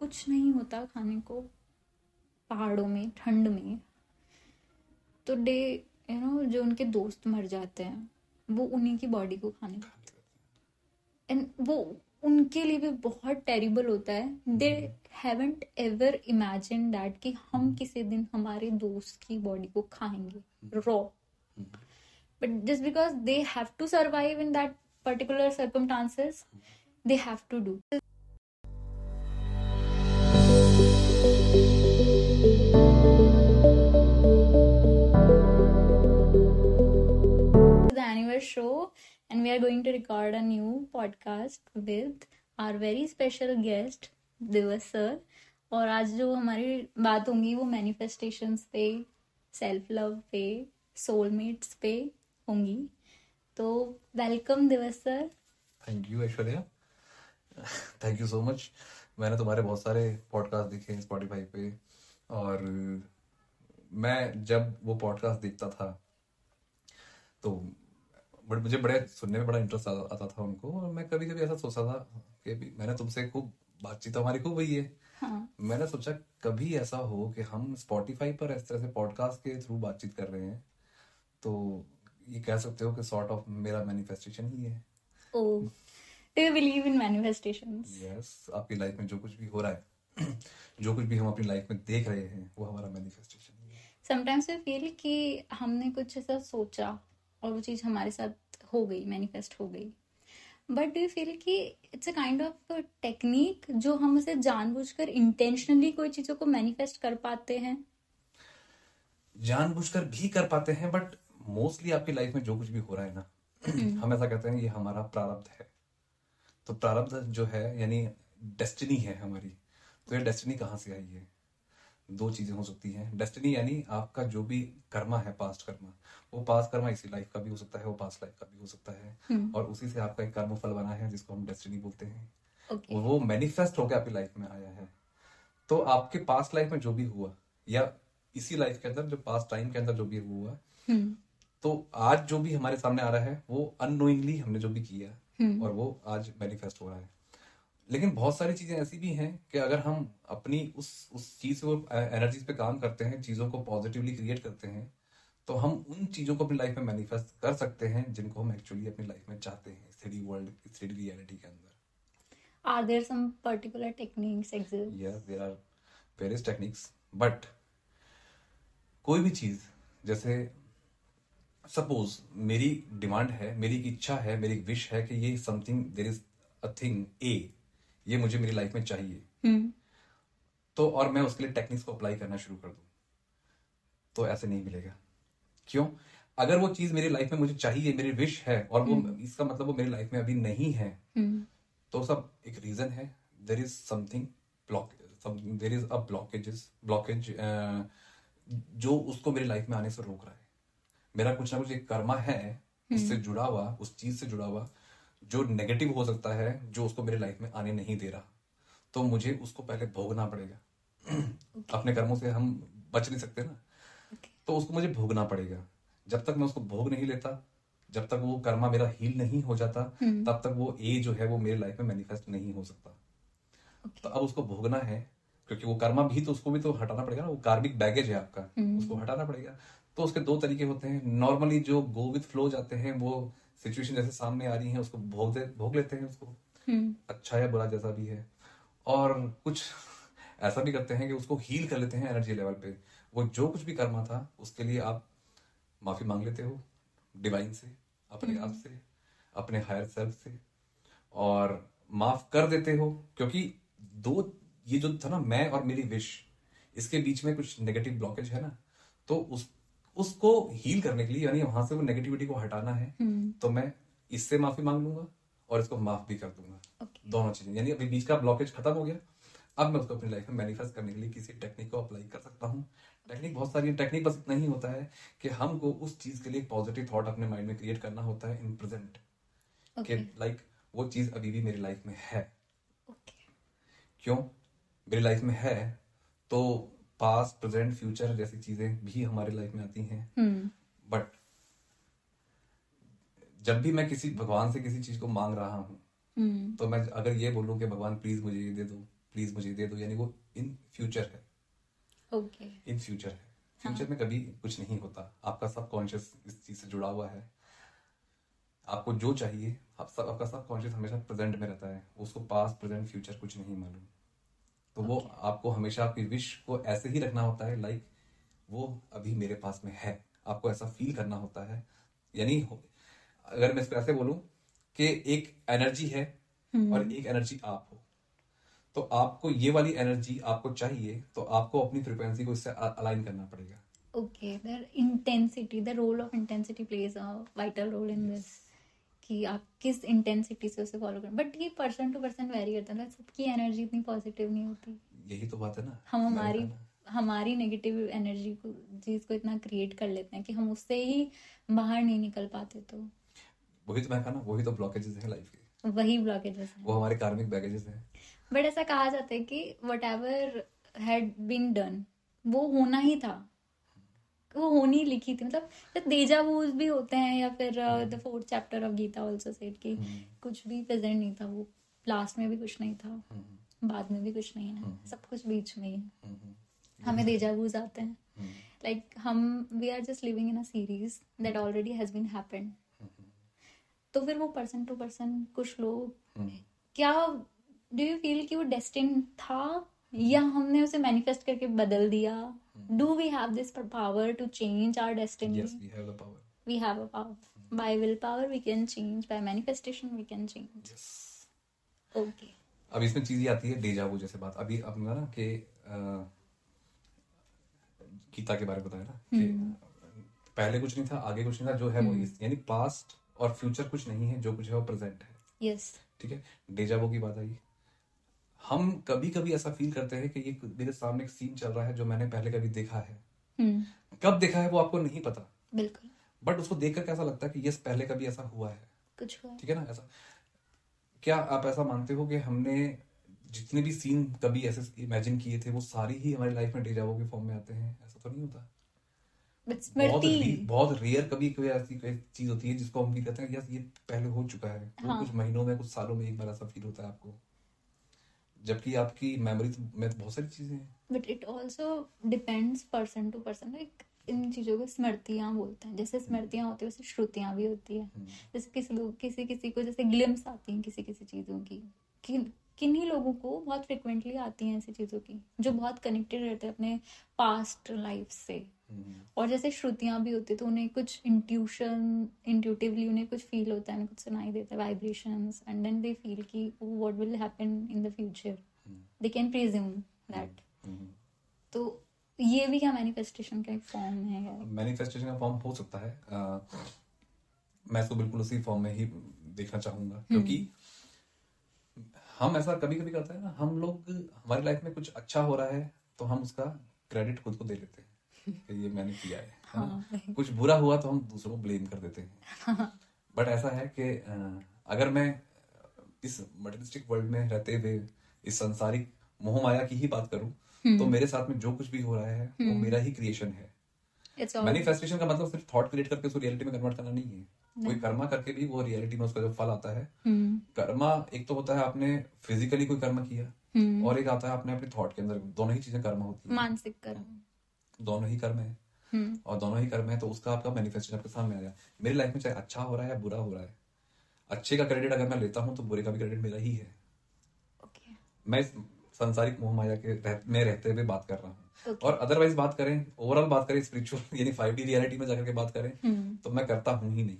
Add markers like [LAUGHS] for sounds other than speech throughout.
कुछ नहीं होता खाने को पहाड़ों में ठंड में। तो डे यू नो जो उनके दोस्त मर जाते हैं वो उन्हीं की बॉडी को खाने एंड वो उनके लिए भी बहुत टेरिबल होता है। They haven't ever imagine that कि हम किसी दिन हमारे दोस्त की बॉडी को खाएँगे। Raw but just because they have to survive in that particular circumstances they have to do. The anniversary show, and we are going to record a new podcast with our very special guest, Divas sir और आज जो हमारी बात होंगी वो manifestations पे self love पे soulmates पे होंगी। तो welcome Divas sir thank you Aishwarya thank you so much मैंने तुम्हारे बहुत सारे पॉडकास्ट देखे हैं स्पॉटिफाई पे। और मैं जब वो पॉडकास्ट देखता था तो बड़े मुझे बड़े सुनने में बड़ा इंटरेस्ट आता था उनको और मैं कभी कभी ऐसा सोचता था कि मैंने तुमसे खूब बातचीत हमारी खूब हुई है हाँ. मैंने सोचा कभी ऐसा हो कि हम स्पॉटिफाई पर इस तरह से पॉडकास्ट के थ्रू बातचीत कर रहे हैं तो ये कह सकते हो कि सॉर्ट ऑफ़ मेरा मैनिफेस्टेशन ही है oh. do you believe in manifestations yes आपकी लाइफ में जो कुछ भी हो रहा है [CLEARS THROAT] जो कुछ भी हम अपनी लाइफ में देख रहे हैं वो हमारा मैनिफेस्टेशन है समटाइम्स वी फील कि हमने कुछ ऐसा सोचा और वो चीज़ हमारे साथ हो गई मैनिफेस्ट हो गई। बट डू यू फील कि it's a kind of technique जो हम उसे जानबूझकर इंटेंशनली कोई चीज़ों को मैनिफेस्ट कर पाते हैं? जानबूझकर भी कर पाते हैं बट मोस्टली आपकी लाइफ में जो कुछ भी हो रहा है ना हम्म। हम ऐसा कहते हैं ये हमारा प्रारब्ध है। तो प्रारब्ध जो है यानी डेस्टिनी है हमारी। तो ये डेस्टिनी कहाँ से आई है? दो चीज़ें हो सकती हैं डेस्टिनी यानी आपका जो भी कर्मा है पास्ट कर्मा वो पास्ट कर्मा इसी लाइफ का भी हो सकता है वो पास्ट लाइफ का भी हो सकता है हम्म। और उसी से आपका एक कर्म फल बना है जिसको हम डेस्टिनी बोलते हैं okay. वो मैनिफेस्ट होकर आपकी लाइफ में आया है तो आपके पास्ट लाइफ में जो भी हुआ या इसी लाइफ के अंदर जो पास्ट टाइम के अंदर जो भी हुआ हम्म। तो आज जो भी हमारे सामने आ रहा है वो अनोइंगली हमने जो भी किया हम्म। और वो आज मैनिफेस्ट हो रहा है लेकिन बहुत सारी चीज़ें ऐसी भी हैं कि अगर हम अपनी उस उस चीज़ को एनर्जीज पे काम करते हैं चीज़ों को पॉजिटिवली क्रिएट करते हैं तो हम उन चीज़ों को अपनी लाइफ में मैनिफेस्ट कर सकते हैं जिनको हम एक्चुअली अपनी लाइफ में चाहते हैं थ्री वर्ल्ड थ्री रियलिटी के अंदर Are there some particular techniques exist? Yes, there are various techniques. But कोई भी चीज़ जैसे सपोज़ मेरी डिमांड है मेरी इच्छा है मेरी विश है कि ये something there is a thing ए ये मुझे मेरी लाइफ में चाहिए hmm. तो और मैं उसके लिए टेक्निक्स को अप्लाई करना शुरू कर दू तो ऐसे नहीं मिलेगा क्यों अगर वो चीज़ मेरी लाइफ में मुझे चाहिए मेरी विश है और वो hmm. इसका मतलब वो मेरी लाइफ में अभी नहीं है hmm. तो सब एक रीजन है there is something block there is a blockage blockage जो उसको मेरी लाइफ में आने से रोक रहा है मेरा कुछ ना कुछ एक कर्मा है उससे हम्म। जुड़ा हुआ उस चीज़ से जुड़ा हुआ जो नेगेटिव हो सकता है जो उसको मेरे लाइफ में आने नहीं दे रहा तो मुझे उसको पहले भोगना पड़ेगा okay. अपने कर्मों से हम बच नहीं सकते ना okay. तो उसको मुझे भोगना पड़ेगा जब तक मैं उसको भोग नहीं लेता जब तक वो कर्मा मेरा हील नहीं हो जाता hmm. तब तक वो ए जो है वो मेरे लाइफ में मैनिफेस्ट नहीं हो सकता okay. तो अब उसको भोगना है क्योंकि वो कर्मा भी तो उसको भी तो हटाना पड़ेगा ना वो कार्मिक बैगेज है आपका hmm. उसको हटाना पड़ेगा तो उसके दो तरीके होते हैं नॉर्मली जो गो विथ फ्लो जाते हैं वो सिचुएशन जैसे सामने आ रही है उसको भोग दे भोग लेते हैं उसको हम्म। अच्छा या बुरा जैसा भी है और कुछ [LAUGHS] ऐसा भी करते हैं कि उसको हील कर लेते हैं एनर्जी लेवल पे वो जो कुछ भी कर्मा था उसके लिए आप माफ़ी मांग लेते हो डिवाइन से अपने आप हम्म। से अपने हायर सेल्फ से और माफ़ कर देते हो क्योंकि दो ये जो था ना मैं और मेरी विश इसके बीच में कुछ नेगेटिव ब्लॉकेज है ना तो उस उसको हील करने के लिए यानी वहाँ से वो नेगेटिविटी को हटाना है hmm. तो मैं इससे माफ़ी मांग लूँगा और इसको माफ़ भी कर दूँगा। Okay. दोनों चीज़ें। यानी अभी बीच का ब्लॉकेज खत्म हो गया। अब मैं उसको अपनी लाइफ में मैनिफेस्ट करने के लिए किसी टेक्निक को अप्लाई कर सकता हूँ। टेक्निक बहुत सारी टेक्निक बस इतना ही होता है कि हमको उस चीज़ के लिए पॉजिटिव थॉट अपने माइंड में क्रिएट करना होता है इन प्रेजेंट कि लाइक वो चीज़ अभी भी मेरी लाइफ में है। Okay. क्यों? मेरी लाइफ में है तो पास्ट प्रेजेंट फ्यूचर जैसी चीज़ें भी हमारे लाइफ में आती हैं। But hmm. जब भी मैं किसी भगवान से किसी चीज़ को मांग रहा हूँ hmm. तो मैं अगर ये बोलूँ कि भगवान प्लीज़ मुझे ये दे दो प्लीज़ मुझे दे दो यानी वो इन फ्यूचर है। ओके इन फ्यूचर है। फ्यूचर में कभी कुछ नहीं होता। आपका सब कॉन्शियस इस चीज़ से जुड़ा हुआ है। आपको जो चाहिए आप सब आपका सब कॉन्शियस हमेशा प्रेजेंट में रहता है। उसको पास प्रेजेंट फ्यूचर कुछ नहीं मालूम। तो वो आपको हमेशा आपकी विश को ऐसे ही रखना होता है लाइक वो अभी मेरे पास में है। आपको ऐसा फील करना होता है। यानी अगर मैं इसको ऐसे बोलूँ कि एक एनर्जी है और एक एनर्जी आप हो। तो आपको ये वाली एनर्जी आपको चाहिए तो आपको अपनी फ्रिक्वेंसी को इससे अलाइन करना पड़ेगा। Okay the intensity the role of intensity plays a vital role in this कि आप किस इंटेंसिटी से उसे फॉलो करें। बट ये पर्सन टू पर्सन वेरी करता है सबकी एनर्जी इतनी पॉजिटिव नहीं होती। यही तो बात है ना। हम हमारी हमारी नेगेटिव एनर्जी को चीज़ को इतना क्रिएट कर लेते हैं कि हम उससे ही बाहर नहीं निकल पाते तो। वही तो मैं कहा ना वही तो ब्लॉकेजेस है लाइफ के। वही ब्लॉकेजेस वो हमारे कार्मिक बैगेजेस हैं। बट ऐसा कहा जाता है कि whatever had been done वो होना ही था। वो होनी लिखी थी मतलब देजा वूज भी होते हैं या फिर the fourth chapter of Gita also said कि कुछ भी प्रेजेंट नहीं था वो लास्ट में भी कुछ नहीं था बाद में भी कुछ नहीं है सब कुछ बीच में ही है। हमें देजा वूज आते हैं। लाइक हम we are just living in a series that already has been happened तो फिर वो पर्सन टू पर्सन कुछ लोग क्या डू यू फील कि वो डेस्टिन था या हमने उसे मैनिफेस्ट करके बदल दिया। Do we have this power to change our destiny yes we have the power we have a power. By willpower we can change. By manifestation we can change. Yes okay. अब इसमें चीज़ ये आती है डेजा वो जैसे बात। अभी अब ना कि गीता के बारे में बताया ना कि पहले कुछ नहीं था आगे कुछ नहीं था जो है वो इस- यानी पास्ट और फ्यूचर कुछ नहीं है जो कुछ है वो प्रेजेंट है। यस ठीक है? डेजावो की बात आई। हम कभी कभी ऐसा फील करते हैं कि ये मेरे सामने एक सीन चल रहा है जो मैंने पहले कभी देखा है। हम्म। कब देखा है वो आपको नहीं पता। बिल्कुल। बट उसको देखकर कैसा लगता है कि यस पहले कभी ऐसा हुआ है। कुछ हुआ। ठीक है ना? ऐसा। क्या आप ऐसा मानते हो कि हमने जितने भी सीन कभी ऐसे इमेजिन किए थे वो सारी ही हमारी लाइफ में डेजावो के फॉर्म में आते हैं? ऐसा तो नहीं होता। बहुत बहुत रेयर कभी कोई ऐसी चीज़ होती है जिसको हम फील करते हैं यस ये पहले हो चुका है। हाँ। कुछ महीनों में कुछ सालों में एक बार ऐसा फील होता है आपको। जबकि आपकी मेमोरी में तो बहुत सारी चीज़ें हैं। But it also depends person to person like इन चीज़ों को स्मृतियाँ बोलते हैं। जैसे स्मृतियाँ होती है वैसे श्रुतियाँ भी होती है। हम्म, जैसे किसी लोग किसी किसी को जैसे ग्लिम्स आती हैं किसी किसी चीज़ों की किन किन्हीं लोगों को बहुत फ्रिक्वेंटली आती हैं ऐसी चीज़ों की जो बहुत कनेक्टेड रहते हैं अपने पास्ट लाइफ से। हम्म, और जैसे श्रुतियाँ भी होती तो उन्हें कुछ इंट्यूशन इंट्यूटिवली उन्हें कुछ फील होता है कुछ सुनाई देता है vibrations and then they feel कि what will happen in the future they can presume that. तो ये भी क्या मैनिफेस्टेशन का एक फॉर्म है मैनिफेस्टेशन का फॉर्म हो सकता है। अ, मैं इसको बिल्कुल उसी फॉर्म में ही देखना चाहूँगा क्योंकि हम ऐसा कभी कभी करते हैं ना हम लोग हमारी लाइफ में कुछ अच्छा हो रहा है तो हम उसका क्रेडिट खुद को दे लेते हैं कि ये मैंने किया है है कुछ बुरा हुआ तो हम दूसरों को ब्लेम कर देते हैं। बट ऐसा है कि अगर मैं इस मटेरियलिस्टिक वर्ल्ड में रहते हुए इस संसारिक मोह माया की ही बात करूँ तो मेरे साथ में जो कुछ भी हो रहा है वो मेरा ही क्रिएशन है। मैनिफेस्टेशन का मतलब सिर्फ़ थॉट क्रिएट करके उसको रियलिटी में कन्वर्ट करना नहीं है। कोई कर्मा करके भी वो रियलिटी में उसका जो फल आता है। हम्म। कर्मा एक तो होता है आपने फिजिकली कोई कर्म किया हम्म। और एक आता है आपने अपने थॉट के अंदर दोनों ही चीज़ें कर्म होती है। मानसिक कर्म। दोनों ही कर्म है। हम्म। और दोनों ही कर्म है तो उसका आपका मैनिफेस्टेशन आपके सामने आया मेरी लाइफ में चाहे अच्छा हो रहा है या बुरा हो रहा है अच्छे का क्रेडिट अगर मैं लेता हूँ तो बुरे का भी क्रेडिट मेरा ही है। मैं संसारिक मोह माया के रह, में रहते हुए बात कर रहा हूँ। Okay. और अदरवाइज़ बात करें ओवरऑल बात करें स्पिरिचुअल [LAUGHS] यानी फाइव डी रियलिटी में जाकर के बात करें तो मैं करता हूँ ही नहीं।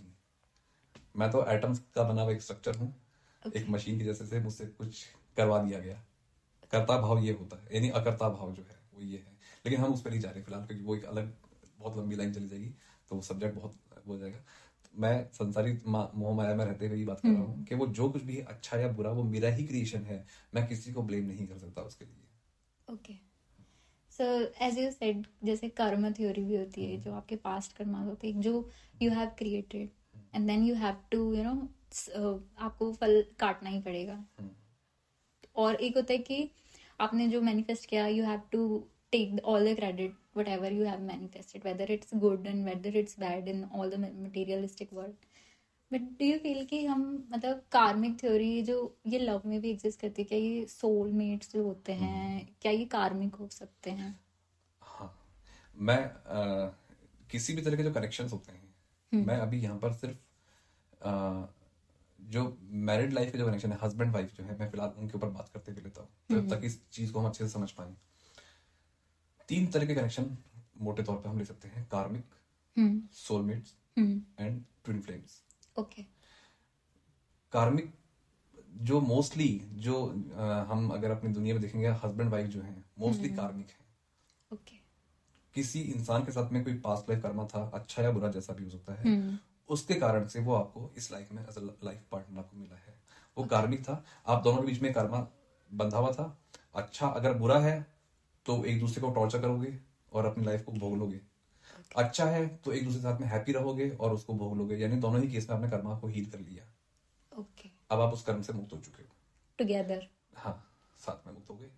मैं तो एटम्स का बना हुआ एक स्ट्रक्चर हूँ okay. एक मशीन की जैसे से मुझसे कुछ करवा दिया गया। कर्ता भाव ये होता है यानी अकर्ता भाव जो है वो ये है। लेकिन हम उस पर नहीं जा रहे फ़िलहाल क्योंकि वो एक अलग बहुत लंबी लाइन चली जाएगी तो वो सब्जेक्ट बहुत हो जाएगा। तो मैं संसारी मा- मोह माया में रहते हुए ये बात कर रहा हूँ कि वो जो कुछ भी है अच्छा या बुरा वो मेरा ही क्रिएशन है। मैं किसी को ब्लेम नहीं कर सकता उसके लिए। Okay so as you said जैसे कर्म थ्योरी भी होती है जो आपके पास्ट कर्मा होते हैं जो you have created and then you have to you know आपको फल काटना ही पड़ेगा। हम्म, और एक होता है कि आपने जो मैनिफेस्ट किया you have to take all the credit whatever you have manifested whether it's good and whether it's bad in all the materialistic world but do you feel कि हम मतलब कार्मिक थ्योरी जो ये लव में भी एग्जिस्ट करती है क्या ये सोलमेट्स जो होते। हैं क्या ये कार्मिक हो सकते हैं? हाँ। मैं अ, किसी भी तरह के जो कनेक्शंस होते हैं मैं अभी यहाँ पर सिर्फ़ अ, जो मैरिड लाइफ के जो कनेक्शन है हस्बैंड वाइफ जो है मैं फ़िलहाल उनके ऊपर बात करते हुए लेता हूँ। ताकि इस चीज़ को हम अच्छे से समझ पाए। तीन तरह के कनेक्शन मोटे तौर पे हम ले सकते हैं। Karmic hmm. Soulmates hmm. And twin flames okay karmic जो मोस्टली जो अ, हम अगर अपनी दुनिया में देखेंगे हस्बैंड वाइफ जो है मोस्टली कार्मिक है। ओके किसी इंसान के साथ में कोई पास्ट लाइफ कर्मा था अच्छा या बुरा जैसा भी हो सकता है हम्म। उसके कारण से वो आपको इस लाइफ में एज अ लाइफ पार्टनर आपको मिला है। वो कार्मिक था आप दोनों के बीच में कर्मा बंधा हुआ था। अच्छा अगर बुरा है तो एक दूसरे को टॉर्चर करोगे और अपनी लाइफ को भोग लोगे। अच्छा है तो एक दूसरे के साथ में हैप्पी रहोगे और उसको भोग लोगे। यानी दोनों ही केस में आपने कर्मा को हील कर लिया। ओके अब आप उस कर्म से मुक्त हो चुके हो। टुगेदर हाँ साथ में मुक्त हो गए।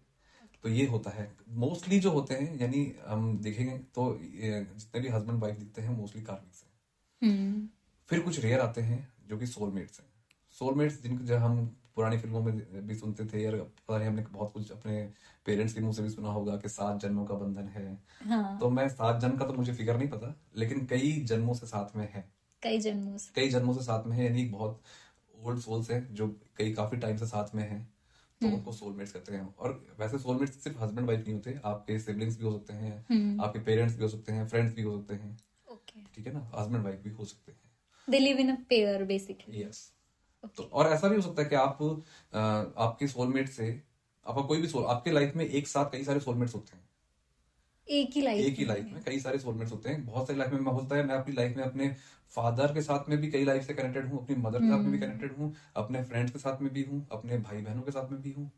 तो ये होता है। मोस्टली जो होते हैं यानी हम देखेंगे तो जितने भी हस्बैंड वाइफ दिखते हैं मोस्टली कार्मिक से। हम्म। फिर कुछ रेयर आते हैं जो कि सोलमेट्स हैं। सोलमेट्स जिनको जो हम पुरानी फ़िल्मों में भी सुनते थे यार पता नहीं हमने बहुत कुछ अपने पेरेंट्स के मुँह से भी सुना होगा कि सात जन्मों का बंधन है। हाँ। तो मैं सात जन्म का तो मुझे फिगर नहीं पता लेकिन कई जन्मों से साथ में है। कई जन्मों से। कई जन्मों से साथ में है यानी बहुत ओल्ड सोल्स हैं जो कई काफ़ी टाइम से साथ में हैं। तो उनको सोलमेट्स कहते हैं। और वैसे सोलमेट्स सिर्फ़ हस्बैंड वाइफ नहीं होते आपके सिबलिंग्स भी हो सकते हैं आपके पेरेंट्स भी हो सकते हैं फ्रेंड्स भी हो सकते हैं। ठीक है ना? हस्बैंड वाइफ भी हो सकते हैं। They live in a pair basically yes तो और ऐसा भी हो सकता है कि आप आपके सोलमेट से आपका कोई भी सोल आपके लाइफ में एक साथ कई सारे सोलमेट्स होते हैं। एक ही लाइफ एक ही लाइफ में कई सारे सोलमेट्स होते हैं। बहुत सारी लाइफ में होता है मैं अपनी लाइफ में अपने फादर के साथ में भी कई लाइफ से कनेक्टेड हूँ अपनी मदर के साथ में भी कनेक्टेड हूँ अपने फ्रेंड्स के साथ में भी हूँ अपने भाई बहनों के साथ में भी हूँ।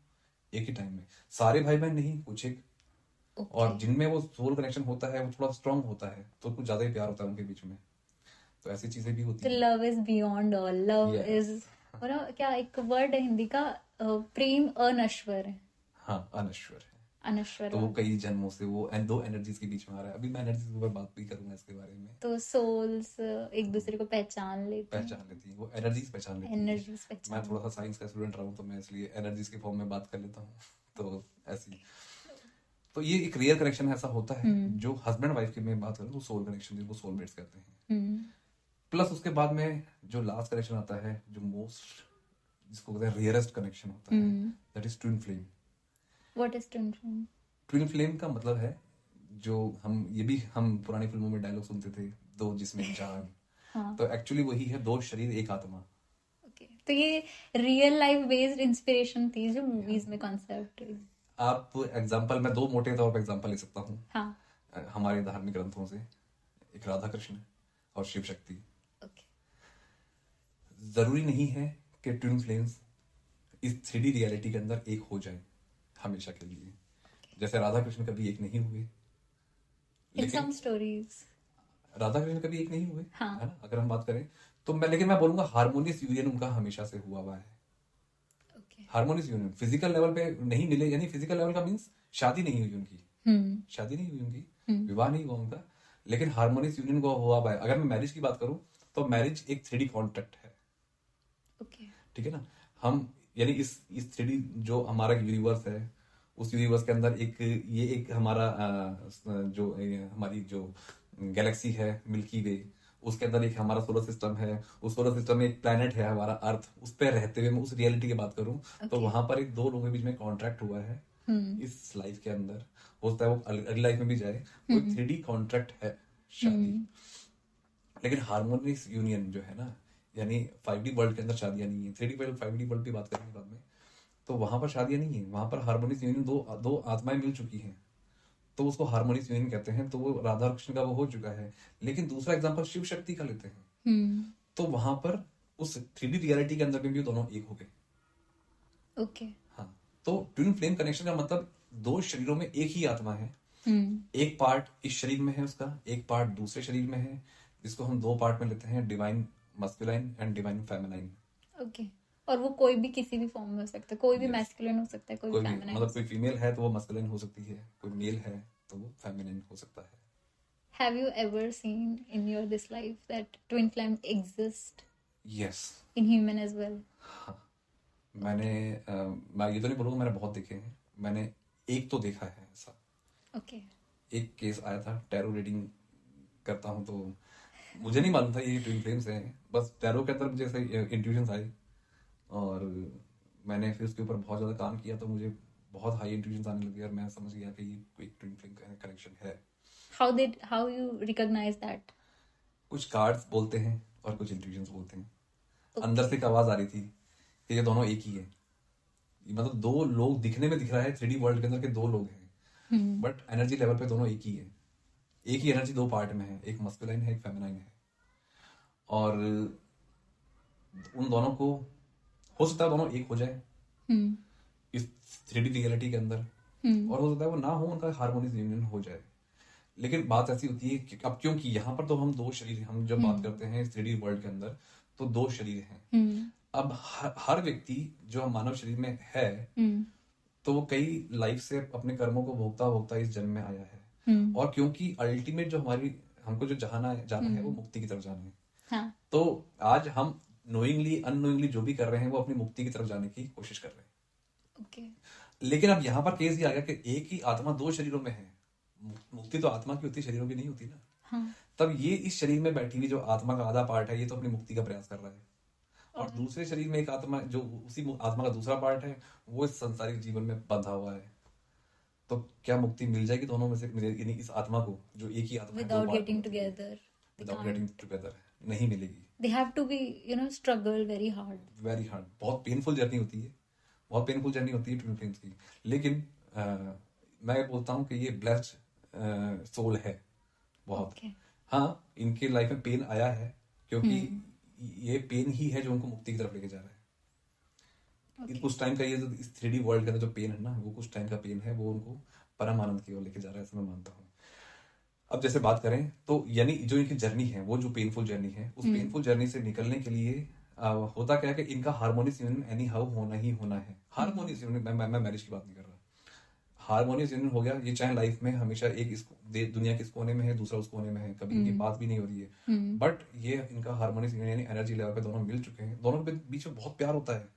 एक ही टाइम में। सारे भाई बहन नहीं कुछ एक। Okay. और जिनमें वो सोल कनेक्शन होता है वो थोड़ा स्ट्रांग होता है तो कुछ ज़्यादा ही प्यार होता है उनके बीच में। तो ऐसी चीज़ें भी होती हैं। Love is beyond all love is क्या एक वर्ड है हिंदी का? प्रेम अनश्वर है। हाँ अनश्वर है। अनश्वर। तो वो कई जन्मों से वो एंड दो एनर्जीज के बीच में आ रहा है। अभी मैं एनर्जीज के ऊपर बात भी करूँगा इसके बारे में। तो सोल्स एक दूसरे को पहचान लेते हैं। पहचान लेती है वो एनर्जीज पहचान लेती है। एनर्जीज मैं थोड़ा सा साइंस का स्टूडेंट रहा हूँ तो मैं इसलिए एनर्जीज के फॉर्म में बात कर लेता हूँ। [LAUGHS] तो ऐसी। तो ये एक रियल कनेक्शन ऐसा होता है जो हस्बैंड वाइफ की मैं बात करूँ तो सोल कनेक्शन जिसको सोलमेट्स कहते हैं। हम्म। प्लस उसके बाद में जो लास्ट कनेक्शन आता है जो मोस्ट जिसको कहते हैं रियरेस्ट कनेक्शन होता है that is twin flame what is twin flame twin flame का मतलब है जो हम ये भी हम पुरानी फ़िल्मों में डायलॉग सुनते थे दो जिसमें [LAUGHS] जान। हाँ। तो एक्चुअली वही है दो शरीर एक आत्मा। ओके तो ये रियल लाइफ बेस्ड इंस्पिरेशन थी जो मूवीज़ में कॉन्सेप्ट आप एग्ज़ाम्पल मैं दो मोटे तौर पर एग्ज़ाम्पल ले सकता हूँ। हाँ। हमारे धार्मिक ग्रंथों से। एक राधा कृष्ण और शिव शक्ति। ओके ज़रूरी नहीं है कि ट्विन फ्लेम्स इस थ्री रियलिटी के अंदर एक हो जाए। हमेशा के लिए। जैसे राधा कृष्ण कभी एक नहीं हुए। लेकिन स्टोरीज राधा कृष्ण कभी एक नहीं हुए हाँ। है ना? अगर हम बात करें तो मैं लेकिन मैं बोलूँगा हारमोनियस यूनियन उनका हमेशा से हुआ हुआ है। हारमोनियस यूनियन फ़िज़िकल लेवल पे नहीं मिले यानी फ़िज़िकल लेवल का मीन्स शादी नहीं हुई उनकी। हम्म शादी नहीं हुई उनकी विवाह नहीं हुआ उनका। लेकिन हारमोनियस यूनियन को हुआ हुआ है। अगर मैं मैरिज की बात करूँ तो मैरिज एक थ्री कॉन्ट्रैक्ट है। ठीक है ना? हम यानी इस इस थ्री जो हमारा यूनिवर्स है उस यूनिवर्स के अंदर एक ये एक हमारा जो हमारी जो गैलेक्सी है मिल्की वे उसके अंदर एक हमारा सोलर सिस्टम है उस सोलर सिस्टम में एक प्लेनेट है हमारा अर्थ उस पर रहते हुए मैं उस रियलिटी की बात करूँ okay. तो वहाँ पर एक दो लोगों के बीच में कॉन्ट्रैक्ट हुआ है hmm. इस लाइफ के अंदर हो सकता है वो अगली लाइफ में भी जाए वो थ्री डी कॉन्ट्रैक्ट है शादी hmm. लेकिन हारमोनियस यूनियन जो है ना यानी फाइव डी वर्ल्ड के अंदर शादियाँ नहीं है three D world five D world की बात करेंगे बाद में तो वहाँ पर शादियाँ नहीं है वहाँ पर हारमोनियस यूनियन दो दो आत्माएँ मिल चुकी हैं। तो उसको हारमोनियस यूनियन कहते हैं तो वो राधा कृष्ण का वो हो चुका है। लेकिन दूसरा एग्ज़ाम्पल शिव शक्ति का लेते हैं। हम्म। तो वहाँ पर उस थ्री डी रियलिटी के अंदर में भी दोनों एक हो गए। ओके हाँ तो ट्विन फ्लेम कनेक्शन का मतलब दो शरीरों में एक ही आत्मा है। हम्म। एक पार्ट इस शरीर में है उसका एक पार्ट दूसरे शरीर में है। जिसको हम दो पार्ट में लेते हैं divine masculine and divine feminine okay और वो कोई भी किसी भी फॉर्म में हो सकता है कोई भी मैस्कुलिन हो सकता है कोई कोई भी मतलब कोई फीमेल है। तो वो मस्कुलाइन हो सकती है कोई मेल है तो वो फेमिनाइन हो सकता है। Have you ever seen in your this life that twin flame exist? Yes in human as well? हाँ। मैंने अ, मैं ये तो नहीं बोलूँगा मैंने बहुत देखे हैं। मैंने एक तो देखा है ऐसा। Okay. एक केस आया था टैरो रीडिंग करता हूँ तो मुझे नहीं मालूम था ये ट्विन फ्लेम्स हैं। बस टैरो के अंदर मुझे इंट्यूजन आए। और मैंने फिर उसके ऊपर बहुत ज़्यादा काम किया तो मुझे बहुत हाई इंट्यूजन आने लगे और मैं समझ गया कि ये कोई ट्विन फ्लेम कनेक्शन है। How did how you recognize that? कुछ कार्ड्स बोलते हैं और कुछ इंट्यूजन बोलते हैं। Okay. अंदर से एक आवाज़ आ रही थी कि ये दोनों एक ही है। मतलब दो लोग दिखने में दिख रहा है थ्री वर्ल्ड के अंदर के दो लोग हैं। बट एनर्जी लेवल पे दोनों एक ही है। एक ही एनर्जी दो पार्ट में है एक मस्कुलाइन है एक फेमिनाइन है। और उन दोनों को हो सकता है दोनों एक हो जाए hmm. इस थ्री रियलिटी के अंदर Hmm. और हो सकता है वो ना हो उनका हार्मोनियस यूनियन हो जाए लेकिन बात ऐसी होती है कि अब क्योंकि यहाँ पर तो हम दो शरीर हम जब बात करते हैं थ्री वर्ल्ड के अंदर तो दो शरीर हैं. अब हर, हर व्यक्ति जो मानव शरीर में है. तो वो कई लाइफ से अपने कर्मों को भोगता भोगता इस जन्म में आया है. और क्योंकि अल्टीमेट जो हमारी हमको जो जाना है जाना है वो मुक्ति की तरफ़ जाना है हाँ तो आज हम नोइंगली अननोइंगली जो भी कर रहे हैं वो अपनी मुक्ति की तरफ़ जाने की कोशिश कर रहे हैं। Okay. लेकिन अब यहाँ पर केस ये आ गया कि एक ही आत्मा दो शरीरों में है। मुक्ति तो आत्मा की होती है शरीरों की नहीं होती ना। हाँ। तब ये इस शरीर में बैठी हुई जो आत्मा का आधा पार्ट है ये तो अपनी मुक्ति का प्रयास कर रहा है। और दूसरे शरीर में एक आत्मा जो उसी आत्मा का दूसरा पार्ट है वो इस संसारिक जीवन में बंधा हुआ है। तो क्या मुक्ति मिल जाएगी दोनों में से इस आत्मा को जो एक ही आत्मा together they without can't getting together नहीं मिलेगी। They have to be you know struggle very hard. Very hard बहुत पेनफुल जर्नी होती है। बहुत पेनफुल जर्नी होती है ट्विन फ्लेम्स की। लेकिन अ, मैं बोलता हूँ कि ये ब्लेस्ड सोल है बहुत। Okay. हाँ इनके लाइफ में पेन आया है क्योंकि ये पेन ही है जो उनको मुक्ति की तरफ़ लेके जा रहा है। Okay. कुछ टाइम का ये जो इस थ्री वर्ल्ड के अंदर जो पेन है ना वो कुछ टाइम का पेन है वो उनको परम आनंद की ओर लेके जा रहा है ऐसा मैं मानता हूँ। अब जैसे बात करें तो यानी जो इनकी जर्नी है वो जो पेनफुल जर्नी है उस पेनफुल जर्नी से निकलने के लिए आ, होता क्या है कि इनका हार्मोनियस यूनियन एनी हाउ होना ही होना है। हार्मोनियस यूनियन मैं मैं, मैं मैरिज की बात नहीं कर रहा। हार्मोनियस यूनियन हो गया ये चाहे लाइफ में हमेशा एक इस दुनिया के इस कोने में है दूसरा उस कोने में है कभी इनकी बात भी नहीं हो रही है। बट ये इनका हार्मोनियस यूनियन यानी एनर्जी लेवल पे दोनों मिल चुके हैं। दोनों के बीच में बहुत प्यार होता है।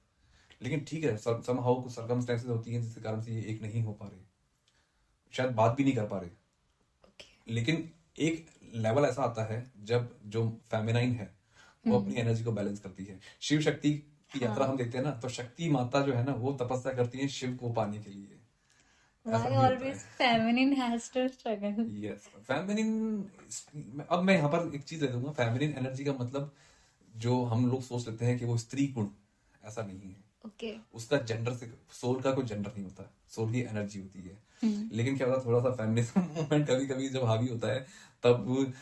लेकिन ठीक है सम हाउ कुछ सर्कमस्टेंसेस होती हैं जिसके कारण से ये एक नहीं हो पा रहे। शायद बात भी नहीं कर पा रहे। लेकिन एक लेवल ऐसा आता है जब जो फेमिनाइन है वो अपनी एनर्जी को बैलेंस करती है। शिव शक्ति की यात्रा हम देखते हैं ना तो शक्ति माता जो है ना वो तपस्या करती है शिव को पाने के लिए। feminine अब मैं यहाँ पर एक चीज़ दे दूँगा। फेमिनिन एनर्जी का मतलब जो हम लोग सोच लेते हैं कि वो स्त्री गुण ऐसा नहीं है। Okay उसका जेंडर से सोल का कोई जेंडर नहीं होता। सोल की एनर्जी होती है। हम्म। लेकिन क्या होता है थोड़ा सा फेमिनिज्म मूवमेंट कभी कभी जब हावी होता है तब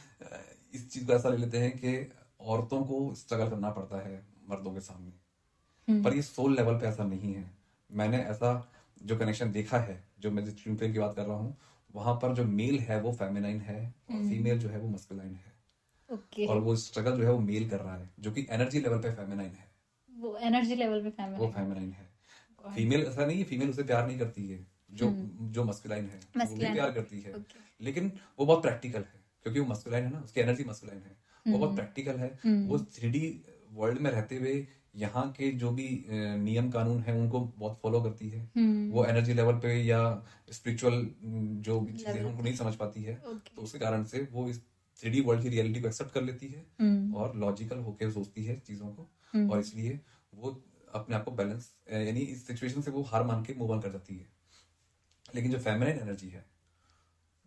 इस चीज़ को ऐसा ले लेते हैं कि औरतों को स्ट्रगल करना पड़ता है मर्दों के सामने। हम्म। पर ये सोल लेवल पे ऐसा नहीं है। मैंने ऐसा जो कनेक्शन देखा है जो मैं जिस फ्लेम की बात कर रहा हूँ वहाँ पर जो मेल है वो फेमिनाइन है और फीमेल जो है वो मस्कुलाइन है। okay और वो स्ट्रगल जो है वो मेल कर रहा है जो कि एनर्जी लेवल पे फेमिनाइन है। वो एनर्जी लेवल पे वो फेमिनाइन है। फीमेल ऐसा नहीं है फीमेल उसे प्यार नहीं करती है। जो जो मस्कुलाइन है वो भी प्यार करती है. लेकिन वो बहुत प्रैक्टिकल है क्योंकि वो मस्कुलाइन है ना उसकी एनर्जी मस्कुलाइन है। वो बहुत प्रैक्टिकल है। वो थ्री वर्ल्ड में रहते हुए यहाँ के जो भी नियम कानून है उनको बहुत फॉलो करती है। वो एनर्जी लेवल पे या स्पिरिचुअल जो भी चीज़ें उनको नहीं समझ पाती है। Okay. तो उसके कारण से वो इस थ्री वर्ल्ड की रियलिटी को एक्सेप्ट कर लेती है हम्म। और लॉजिकल होकर सोचती है चीज़ों को। और इसलिए वो अपने आप को बैलेंस यानी इस सिचुएशन से वो हार मान के मूव ऑन कर जाती है। लेकिन जो फेमिनिन एनर्जी है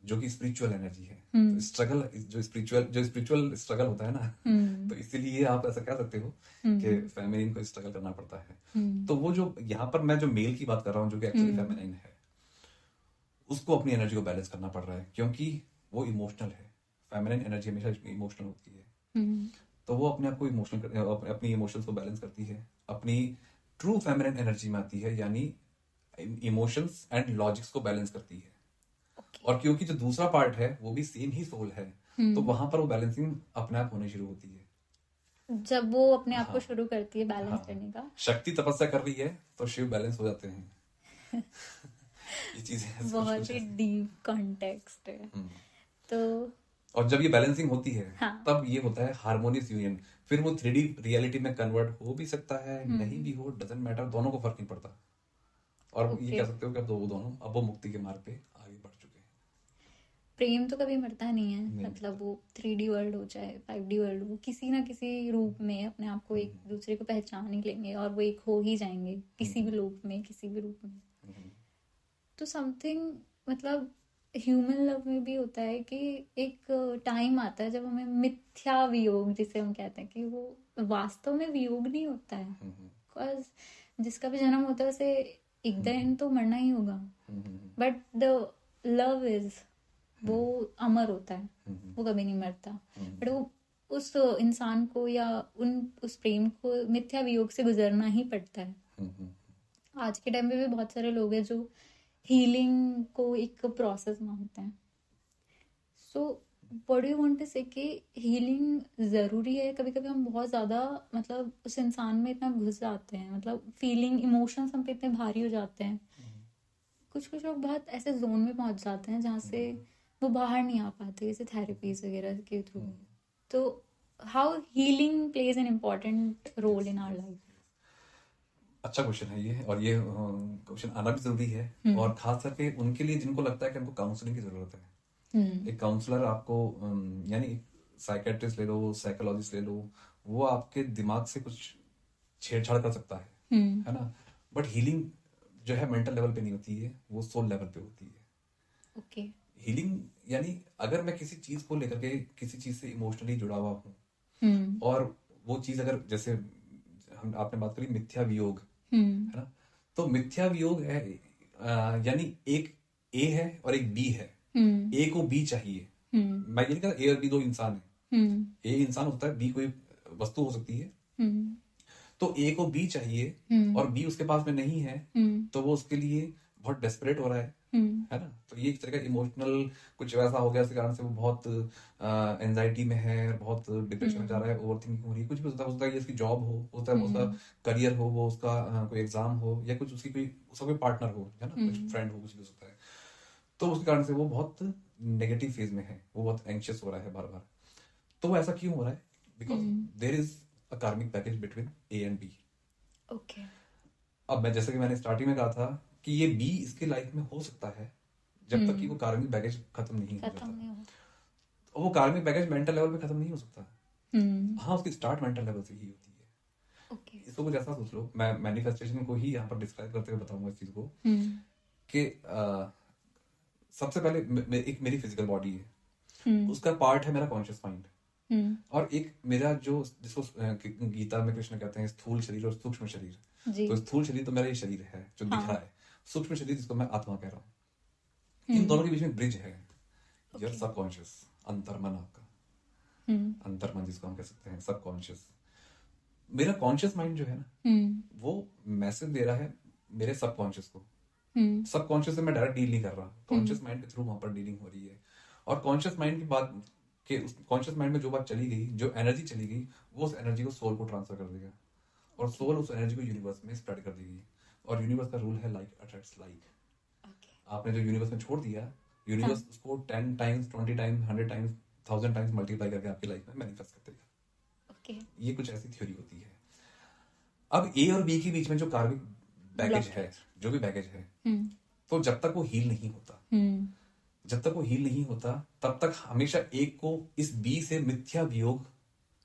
जो कि स्पिरिचुअल एनर्जी है स्ट्रगल जो स्पिरिचुअल जो स्पिरिचुअल स्ट्रगल होता है ना तो इसीलिए आप ऐसा कह सकते हो कि फेमिनिन को स्ट्रगल करना पड़ता है। तो वो जो यहाँ पर मैं जो मेल की बात कर रहा हूँ जो कि एक्चुअली फेमिनिन है उसको अपनी एनर्जी को बैलेंस करना पड़ रहा है क्योंकि वो इमोशनल है। फेमिनिन एनर्जी हमेशा इमोशनल होती है। हम्म। तो वो अपने आप को इमोशनल अपनी इमोशंस को बैलेंस करती है। अपनी ट्रू फेमिनिन एनर्जी में आती है यानी इमोशंस एंड लॉजिक्स को बैलेंस करती है okay. और क्योंकि जो दूसरा पार्ट है वो भी सेम ही सोल है hmm. तो वहाँ पर वो बैलेंसिंग अपने आप होनी शुरू होती है जब वो अपने आप को शुरू करती है बैलेंस हाँ। करने का शक्ति तपस्या कर रही है तो शिव बैलेंस हो जाते हैं [LAUGHS] ये चीज़ें बहुत ही डीप कॉन्टेक्स्ट है हम्म। तो और जब ये बैलेंसिंग होती है हाँ। तब ये होता है हार्मोनियस यूनियन फिर वो थ्री रियलिटी में कन्वर्ट हो भी सकता है नहीं भी हो डजेंट मैटर दोनों को फ़र्क नहीं पड़ता और ये कह सकते हो कि अब दो दोनों अब वो मुक्ति के मार्ग पे आगे बढ़ चुके हैं। प्रेम तो कभी मरता नहीं है नहीं। मतलब वो थ्री डी वर्ल्ड हो चाहे फाइव डी वर्ल्ड हो किसी ना किसी रूप में अपने आप को एक हम्म। दूसरे को पहचान ही लेंगे और वो एक हो ही जाएँगे किसी भी रूप में किसी भी रूप में। हम्म, तो समथिंग मतलब ह्यूमन लव में भी होता है कि एक टाइम आता है जब हमें मिथ्या वियोग जिसे हम कहते हैं कि वो वास्तव में वियोग नहीं होता है। हम्म, हम्म, बिकॉज़ जिसका भी जन्म होता है उसे एक दिन तो मरना ही होगा। Hmm, hmm, but the love is वो अमर होता है। हम्म, वो कभी नहीं मरता। हम्म, बट वो उस इंसान को या उन उस प्रेम को मिथ्या वियोग से गुजरना ही पड़ता है। हम्म, हम्म, आज के टाइम पे भी बहुत सारे लोग हैं जो हीलिंग को एक प्रोसेस मानते हैं। So what want to say कि हीलिंग ज़रूरी है। कभी कभी हम बहुत ज़्यादा मतलब उस इंसान में इतना घुस जाते हैं मतलब फीलिंग इमोशंस हम पे इतने भारी हो जाते हैं। कुछ कुछ लोग बहुत ऐसे जोन में पहुँच जाते हैं जहाँ से वो बाहर नहीं आ पाते जैसे थेरेपीज वगैरह के थ्रू तो how healing plays an important role in our life अच्छा क्वेश्चन है ये और ये क्वेश्चन आना भी ज़रूरी है। हम्म। और खास करके उनके लिए जिनको लगता है कि उनको काउंसलिंग की ज़रूरत है। हम्म एक काउंसलर आपको यानी साइकेट्रिस्ट ले लो साइकोलॉजिस्ट ले लो वो आपके दिमाग से कुछ छेड़छाड़ कर सकता है। हम्म। है ना? बट हीलिंग जो है मेंटल लेवल पे नहीं होती है वो सोल लेवल पे होती है। ओके हीलिंग यानी अगर मैं किसी चीज़ को लेकर के किसी चीज़ से इमोशनली जुड़ा हुआ हूँ हम्म। और वो चीज़ अगर जैसे हम आपने बात करी मिथ्या वियोग हम्म। है ना? तो मिथ्या वियोग है यानी एक ए है और एक बी है। हम्म ए को बी चाहिए। हम्म। मैं ये नहीं कहता ए और बी दो इंसान है। हम्म। ए इंसान होता है बी कोई वस्तु हो सकती है। हम्म। तो ए को बी चाहिए हम्म। और बी उसके पास में नहीं है हम्म। तो वो उसके लिए बहुत डेस्परेट हो रहा है। हम्म। है ना? तो ये एक तरह का इमोशनल कुछ वैसा हो गया इसके कारण से वो बहुत एंजाइटी में है बहुत डिप्रेशन में जा रहा है ओवर थिंकिंग हो रही है। कुछ भी होता है सकता है इसकी जॉब हो हो सकता है उसका करियर हो वो उसका कोई एग्ज़ाम हो या कुछ उसकी कोई उसका कोई पार्टनर हो है ना? कुछ फ्रेंड हो कुछ भी हो सकता है। तो उसके कारण से वो बहुत नेगेटिव फ़ेज़ में है। वो बहुत एंशियस हो रहा है बार बार तो ऐसा क्यों हो रहा है? Because there is a karmic package between A and B okay अब मैं जैसे कि मैंने स्टार्टिंग में कहा था कि ये बी इसके लाइफ में हो सकता है जब तक कि वो कार्मिक बैगेज खत्म नहीं हो जाता। हो। वो कार्मिक बैगेज मेंटल लेवल पे खत्म नहीं हो सकता। हम्म हाँ उसकी स्टार्ट मेंटल लेवल से ही होती है। ओके इसको कुछ ऐसा सोच लो। मैं मैनिफेस्टेशन को ही यहाँ पर डिस्क्राइब करते हुए बताऊँगा इस चीज़ को हम्म कि सबसे पहले मे- एक मेरी फ़िज़िकल बॉडी है। हम्म। उसका पार्ट है मेरा कॉन्शियस माइंड हम्म। और एक मेरा जो जिसको गीता में कृष्ण कहते हैं स्थूल शरीर और सूक्ष्म शरीर। जी। तो स्थूल शरीर तो मेरा ये शरीर है जो दिख हाँ। रहा है। सूक्ष्म शरीर जिसको मैं आत्मा कह रहा हूँ। इन दोनों के बीच में ब्रिज है। Your Okay. सबकॉन्शियस अंतर्मन आपका। हम्म। अंतर्मन जिसको हम कह सकते हैं सबकॉन्शियस मेरा कॉन्शियस माइंड जो है ना हम्म। वो मैसेज दे रहा है मेरे सबकॉन्शियस को। हम्म। सबकॉन्शियस से मैं डायरेक्ट डील नहीं कर रहा। कॉन्शियस माइंड के थ्रू वहाँ पर डीलिंग हो रही है। और कॉन्शियस माइंड की बात के उस कॉन्शियस माइंड में जो बात चली गई जो एनर्जी चली गई वो उस एनर्जी को सोल को ट्रांसफ़र कर देगा। और सोल उस एनर्जी को यूनिवर्स में स्प्रेड कर देगी। और यूनिवर्स का रूल है लाइक अट्रैक्ट्स लाइक आपने जो यूनिवर्स में छोड़ दिया यूनिवर्स उसको ten times twenty times hundred times thousand times multiply करके आपकी लाइफ में मैनिफेस्ट कर देगा। ओके ये कुछ ऐसी थ्योरी होती है। अब ए और बी के बीच में जो कार्मिक बैगेज है जो भी बैगेज है हम्म। तो जब तक वो हील नहीं होता हम्म। जब तक वो हील नहीं होता तब तक हमेशा एक को इस बी से मिथ्या वियोग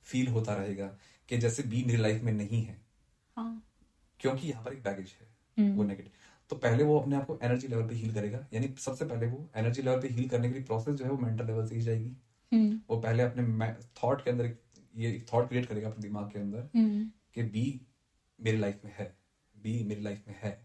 फील होता रहेगा कि जैसे बी मेरी लाइफ में नहीं है। हाँ। क्योंकि यहाँ पर एक बैगेज है हम्म। वो नेगेटिव तो पहले वो अपने आप को एनर्जी लेवल पे हील करेगा यानी सबसे पहले वो एनर्जी लेवल पे हील करने के लिए प्रोसेस जो है वो मेंटल लेवल से ही जाएगी। वो पहले अपने थॉट के अंदर ये थॉट क्रिएट करेगा अपने दिमाग के अंदर कि बी मेरी लाइफ में है। बी मेरी लाइफ में है।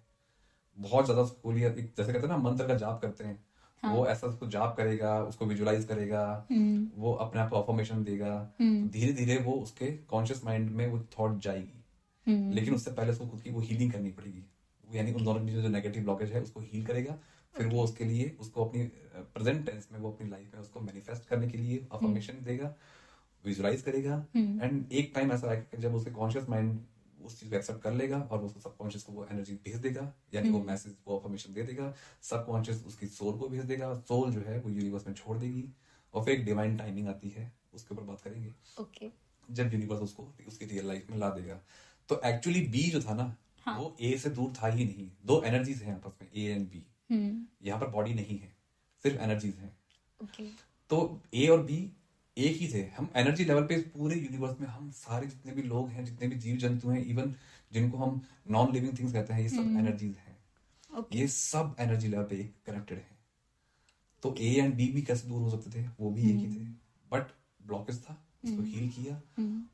बहुत ज़्यादा एक जैसे कहते हैं ना मंत्र का जाप करते हैं। हाँ। वो ऐसा उसको जाप करेगा उसको विजुलाइज करेगा हम्म। वो अपने आप को अफर्मेशन देगा। हम्म। धीरे धीरे वो उसके कॉन्शियस माइंड में वो थॉट जाएगी। हम्म। लेकिन उससे पहले उसको खुद की वो हीलिंग करनी पड़ेगी। वो यानी उन दोनों जो नेगेटिव ब्लॉकेज है उसको हील करेगा। फिर वो उसके लिए उसको अपनी प्रेजेंट टेंस में वो अपनी लाइफ में उसको मैनिफेस्ट करने के लिए अफर्मेशन देगा विजुलाइज करेगा। एंड एक टाइम ऐसा आएगा जब उसके कॉन्शियस माइंड उस चीज़ को एक्सेप्ट कर लेगा और उसको सबकॉन्शियस को वो एनर्जी भेज देगा यानी वो मैसेज वो अफर्मेशन दे देगा सबकॉन्शियस उसकी सोल को भेज देगा सोल जो है वो यूनिवर्स में छोड़ देगी और फिर एक डिवाइन टाइमिंग आती है उसके ऊपर बात करेंगे। ओके जब यूनिवर्स उसको उसकी रियल लाइफ में ला देगा। तो एक्चुअली बी जो था ना हाँ। वो ए से दूर था ही नहीं। दो एनर्जीज हैं आपस में ए एंड बी हम्म। यहाँ पर बॉडी नहीं है सिर्फ़ एनर्जीज हैं। ओके तो ए और बी एक ही थे। हम एनर्जी लेवल पे पूरे यूनिवर्स में हम सारे जितने भी लोग हैं जितने भी जीव जंतु हैं इवन जिनको हम नॉन लिविंग थिंग्स कहते हैं ये सब एनर्जीज हैं। ओके ये सब एनर्जी लेवल पे कनेक्टेड है। तो ए एंड बी भी कैसे दूर हो सकते थे? वो भी एक ही थे। बट ब्लॉकेज था इसको हील किया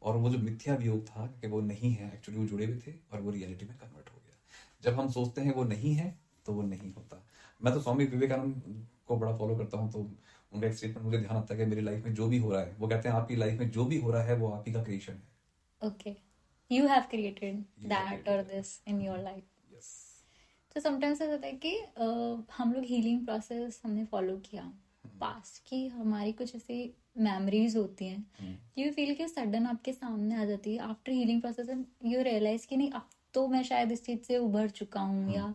और वो जो मिथ्या वियोग था कि वो नहीं है एक्चुअली वो जुड़े हुए थे और वो रियलिटी में कन्वर्ट हो गया। जब हम सोचते हैं वो नहीं है तो वो नहीं होता। मैं तो स्वामी विवेकानंद को बड़ा फॉलो करता हूँ तो उनका एक स्टेटमेंट मुझे ध्यान आता है कि मेरी लाइफ में जो भी हो रहा है वो कहते हैं आपकी लाइफ में जो भी हो रहा है वो आप ही का क्रिएशन है। Okay you have created You have that or created this in your life. Yes तो समटाइम्स ऐसा होता है कि हम लोग हीलिंग प्रोसेस हमने फॉलो किया। पास्ट की हमारी कुछ ऐसी मेमोरीज होती हैं। यू फील कि सडन आपके सामने आ जाती है? After healing process you realise कि नहीं अब तो मैं शायद इस चीज़ से उभर चुका हूँ या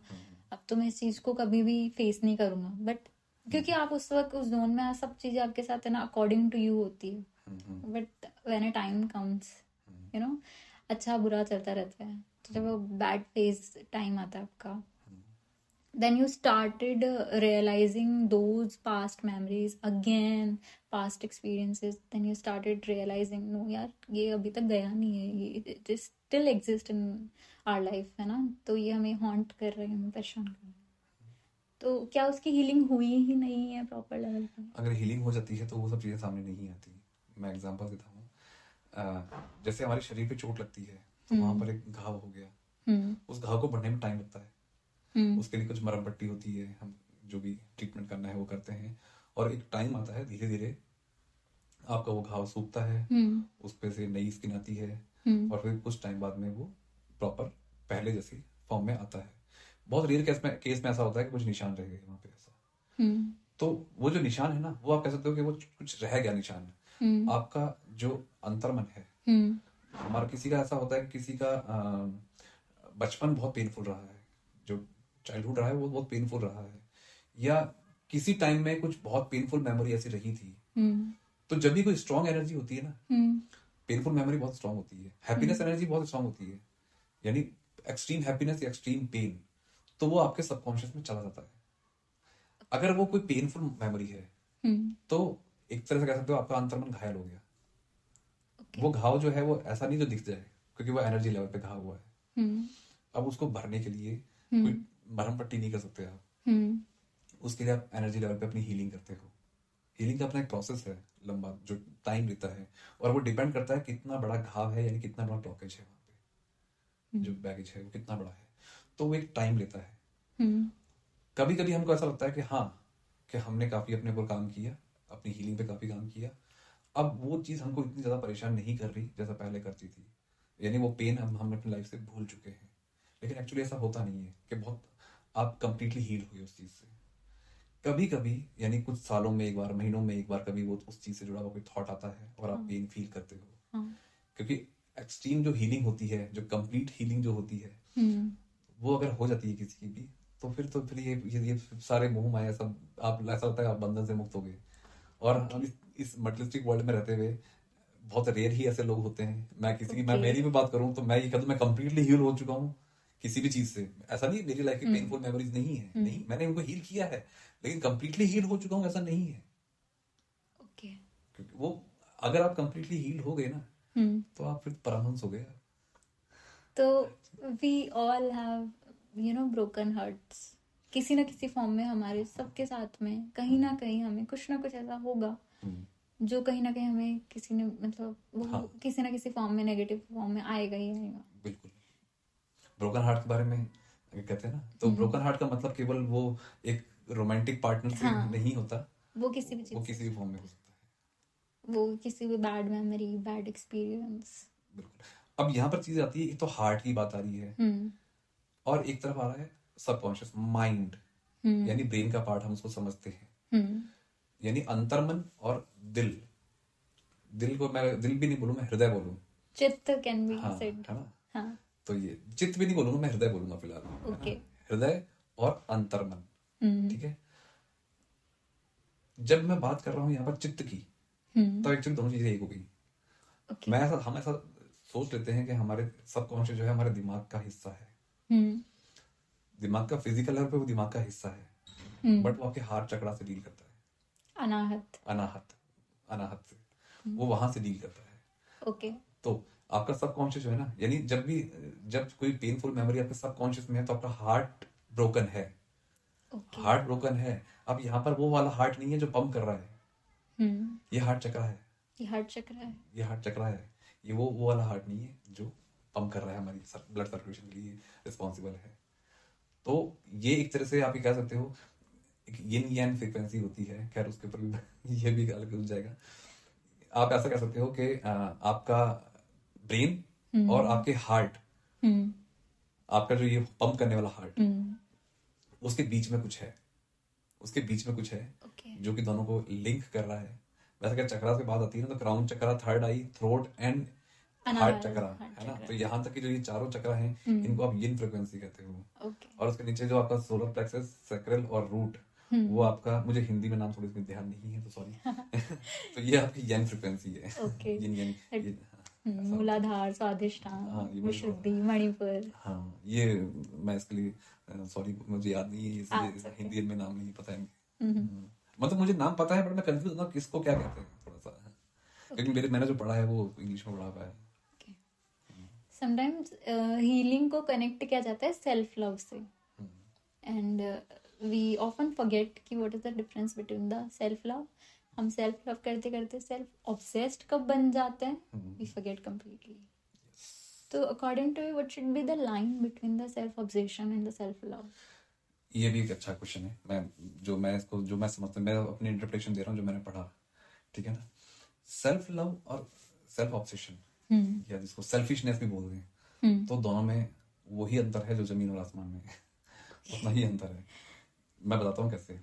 अब तो मैं इस चीज़ को कभी भी फेस नहीं करूँगा। बट क्योंकि आप उस वक्त उस जोन में सब चीज़ें आपके साथ है ना अकॉर्डिंग टू यू होती है। But when a time comes you know अच्छा बुरा चलता रहता है तो जब वो बैड फ़ेज़ टाइम आता है आपका then you started uh, realizing those past memories again past experiences then you started realizing no यार ये अभी तक गया नहीं है ये it still exist in our life है ना? तो ये हमें हॉन्ट कर रहे हैं हमें परेशान कर रहे हैं। तो क्या उसकी हीलिंग हुई ही नहीं है प्रॉपर लेवल पे? अगर हीलिंग हो जाती है तो वो सब चीज़ें सामने नहीं आती। मैं एग्जांपल देता हूँ। जैसे हमारे शरीर पे चोट लगती है तो वहाँ पर एक घाव हो गया। हम्म। उस घाव को बढ़ने में टाइम लगता है। हम्म। उसके लिए कुछ मरम पट्टी होती है हम जो भी ट्रीटमेंट करना है वो करते हैं। और एक टाइम आता है धीरे धीरे आपका वो घाव सूखता है हम्म। उस पे से नई स्किन आती है। हम्म। और फिर कुछ टाइम बाद में वो प्रॉपर पहले जैसी फॉर्म में आता है। बहुत रेयर केस में केस में ऐसा होता है कि कुछ निशान रह गए वहाँ पे ऐसा। हम्म। तो वो जो निशान है ना वो आप कह सकते हो कि वो कुछ रह गया निशान। हम्म। आपका जो अंतर्मन है हम्म। हमारा किसी का ऐसा होता है किसी का बचपन बहुत पेनफुल रहा है जो चाइल्डहुड रहा है वो बहुत पेनफुल रहा है या किसी टाइम में कुछ बहुत पेनफुल मेमोरी ऐसी रही थी। तो जब भी कोई स्ट्रांग एनर्जी होती है ना पेनफुल मेमोरी बहुत स्ट्रांग होती है। हैप्पीनेस एनर्जी बहुत स्ट्रांग होती है। यानी एक्सट्रीम हैप्पीनेस या एक्सट्रीम पेन तो वो आपके सबकॉन्शियस में चला जाता है। अगर वो कोई पेनफुल मेमोरी है हम्म। तो एक तरह से कह सकते हो आपका अंतर्मन घायल हो गया। वो घाव जो है वो ऐसा नहीं जो दिख जाए क्योंकि वो एनर्जी लेवल पे घाव हुआ है। हम्म। अब उसको भरने के लिए कोई मरहम पट्टी नहीं कर सकते आप। हम्म। उसके लिए आप एनर्जी लेवल पे अपनी हीलिंग करते हो। हीलिंग का अपना एक प्रोसेस है लंबा जो टाइम लेता है। और वो डिपेंड करता है कितना बड़ा घाव है यानी कितना बड़ा ब्लॉकेज है वहाँ पे। जो बैगेज है वो कितना बड़ा है। तो वो एक टाइम लेता है। हम्म। कभी कभी हमको ऐसा लगता है कि हाँ कि हमने काफ़ी अपने ऊपर काम किया अपनी हीलिंग पे काफ़ी काम किया। अब वो चीज़ हमको इतनी ज़्यादा परेशान नहीं कर रही जैसा पहले करती थी। यानी वो पेन हम हम अपनी लाइफ से भूल चुके हैं। लेकिन एक्चुअली ऐसा होता नहीं है कि बहुत आप कंप्लीटली हील हुए उस चीज़ से। कभी कभी यानी कुछ सालों में एक बार महीनों में एक बार कभी वो उस चीज़ से जुड़ा हुआ कोई थॉट आता है और आप पेन फील करते हो। हाँ। क्योंकि एक्सट्रीम जो हीलिंग होती है जो कंप्लीट हीलिंग जो होती है हम्म। वो अगर हो जाती है किसी की भी तो फिर तो फिर ये ये, ये सारे मोह माया सब आप ऐसा लगता है आप बंधन से मुक्त हो गए। और हम इस, इस मटेरियलिस्टिक वर्ल्ड में रहते हुए बहुत रेयर ही ऐसे लोग होते हैं। मैं किसी की मैं मेरी भी बात करूँ तो मैं ये कहता मैं कंप्लीटली हील हो चुका हूँ किसी भी चीज़ से। ऐसा नहीं मेरी लाइफ की पेनफुल मेमोरीज नहीं है। नहीं मैंने उनको हील किया है लेकिन कंप्लीटली हील हो चुका हूँ ऐसा नहीं है। ओके वो अगर आप कंप्लीटली हील हो गए ना हम्म तो आप फिर परमहंस हो गए। तो we all have you know broken hearts किसी ना किसी फॉर्म में हमारे सबके साथ में कहीं ना कहीं हमें कुछ ना कुछ ऐसा होगा हम्म। जो कहीं ना कहीं हमें किसी ने मतलब वो हाँ। किसी ना किसी फॉर्म में नेगेटिव फॉर्म में आएगा ही आएगा। बिल्कुल। ब्रोकन हार्ट के बारे में कहते हैं ना तो ब्रोकन हार्ट का मतलब केवल वो एक रोमांटिक पार्टनर से हाँ। नहीं होता। वो किसी भी वो किसी भी फॉर्म में हो सकता है। वो किसी भी बैड मेमोरी बैड एक्सपीरियंस बिल्कुल। अब यहाँ पर चीज़ आती है एक तो हार्ट की बात आ रही है। हम्म। और एक तरफ़ आ रहा है सबकॉन्शियस माइंड हम्म। यानी ब्रेन का पार्ट हम उसको समझते हैं। हम्म। यानी अंतर्मन और दिल। दिल को मैं दिल भी नहीं बोलूँ मैं हृदय बोलूँ। चित्त कैन बी हाँ सेड है ना? हाँ। तो ये चित्त भी नहीं बोलूँगा मैं हृदय बोलूँगा फ़िलहाल। Okay. हृदय और अंतर्मन। ठीक है? जब मैं बात कर रहा हूँ यहाँ पर चित्त की तो एक्चुअली दोनों चीज़ें एक हो गई। मैं ऐसा हम ऐसा सोच लेते हैं कि हमारे सबकॉन्शियस जो है हमारे दिमाग का हिस्सा है। हम्म। दिमाग का फ़िज़िकल लेवल पे वो दिमाग का हिस्सा है। हम्म। बट वो आपके हार्ट चक्रा से डील करता है। अनाहत। अनाहत। अनाहत से। वो वहाँ से डील करता है। ओके। तो आपका सबकॉन्शियस जो है ना यानी जब भी जब कोई पेनफुल मेमोरी आपके सबकॉन्शियस में है तो आपका हार्ट ब्रोकन है। हार्ट ब्रोकन है। अब यहाँ पर वो वाला हार्ट नहीं है जो पंप कर रहा है। हम्म। ये हार्ट चक्रा है। ये हार्ट चक्र है। ये हार्ट चक्रा है। ये वो वो वाला हार्ट नहीं है जो पंप कर रहा है हमारी ब्लड सर्कुलेशन के लिए रिस्पॉन्सिबल है। तो ये एक तरह से आप ये कह सकते हो यिन यन फ्रीक्वेंसी होती है खैर उसके ऊपर भी [LAUGHS] ये भी अलग हो जाएगा। आप ऐसा कह सकते हो कि आपका ब्रेन और आपके हार्ट हम्म। आपका जो ये पंप करने वाला हार्ट हम्म। उसके बीच में कुछ है। उसके बीच में कुछ है ओके जो कि दोनों को लिंक कर रहा है। वैसे अगर चक्रा से बात आती है ना तो crown chakra third eye throat and heart chakra है ना? तो यहाँ तक की जो ये चारों चक्रा हैं इनको आप यिन फ्रिक्वेंसी कहते हो। और उसके नीचे जो आपका सोलर प्लेक्सस सैक्रल और रूट वो आपका मुझे हिंदी में नाम थोड़ी सी ध्यान नहीं है तो सॉरी [LAUGHS] [LAUGHS] तो ये आपकी यन फ्रिक्वेंसी है। यिन यन ये- हम्म, मूलाधार स्वाधिष्ठान हाँ, विशुद्धि मणिपुर। हाँ ये मैं इसके लिए सॉरी मुझे याद नहीं है हाँ, हिंदी में नाम नहीं पता है। हम्म। मतलब मुझे नाम पता है बट मैं कंफ्यूज हूँ किसको क्या कहते हैं थोड़ा सा क्योंकि मेरे मैंने जो पढ़ा है वो इंग्लिश में पढ़ा हुआ है। समटाइम्स हीलिंग को कनेक्ट किया जाता है सेल्फ लव से एंड वी ऑफन फॉरगेट कि what is the difference between the self love हम सेल्फ लव करते करते सेल्फ ऑब्सेस्ड कब बन जाते हैं? वी फॉरगेट कंप्लीटली तो according to what should be the line between the self obsession and the self love ये भी एक अच्छा क्वेश्चन है। मैं जो मैं इसको जो मैं समझता हूँ मैं अपनी इंटरप्रिटेशन दे रहा हूँ जो मैंने पढ़ा। ठीक है ना? सेल्फ लव और सेल्फ ऑब्सेशन हम्म। या जिसको सेल्फिशनेस भी बोल रहे हैं हम्म। तो दोनों में वही अंतर है जो ज़मीन और आसमान में [LAUGHS] उतना ही अंतर है। मैं बताता हूँ कैसे।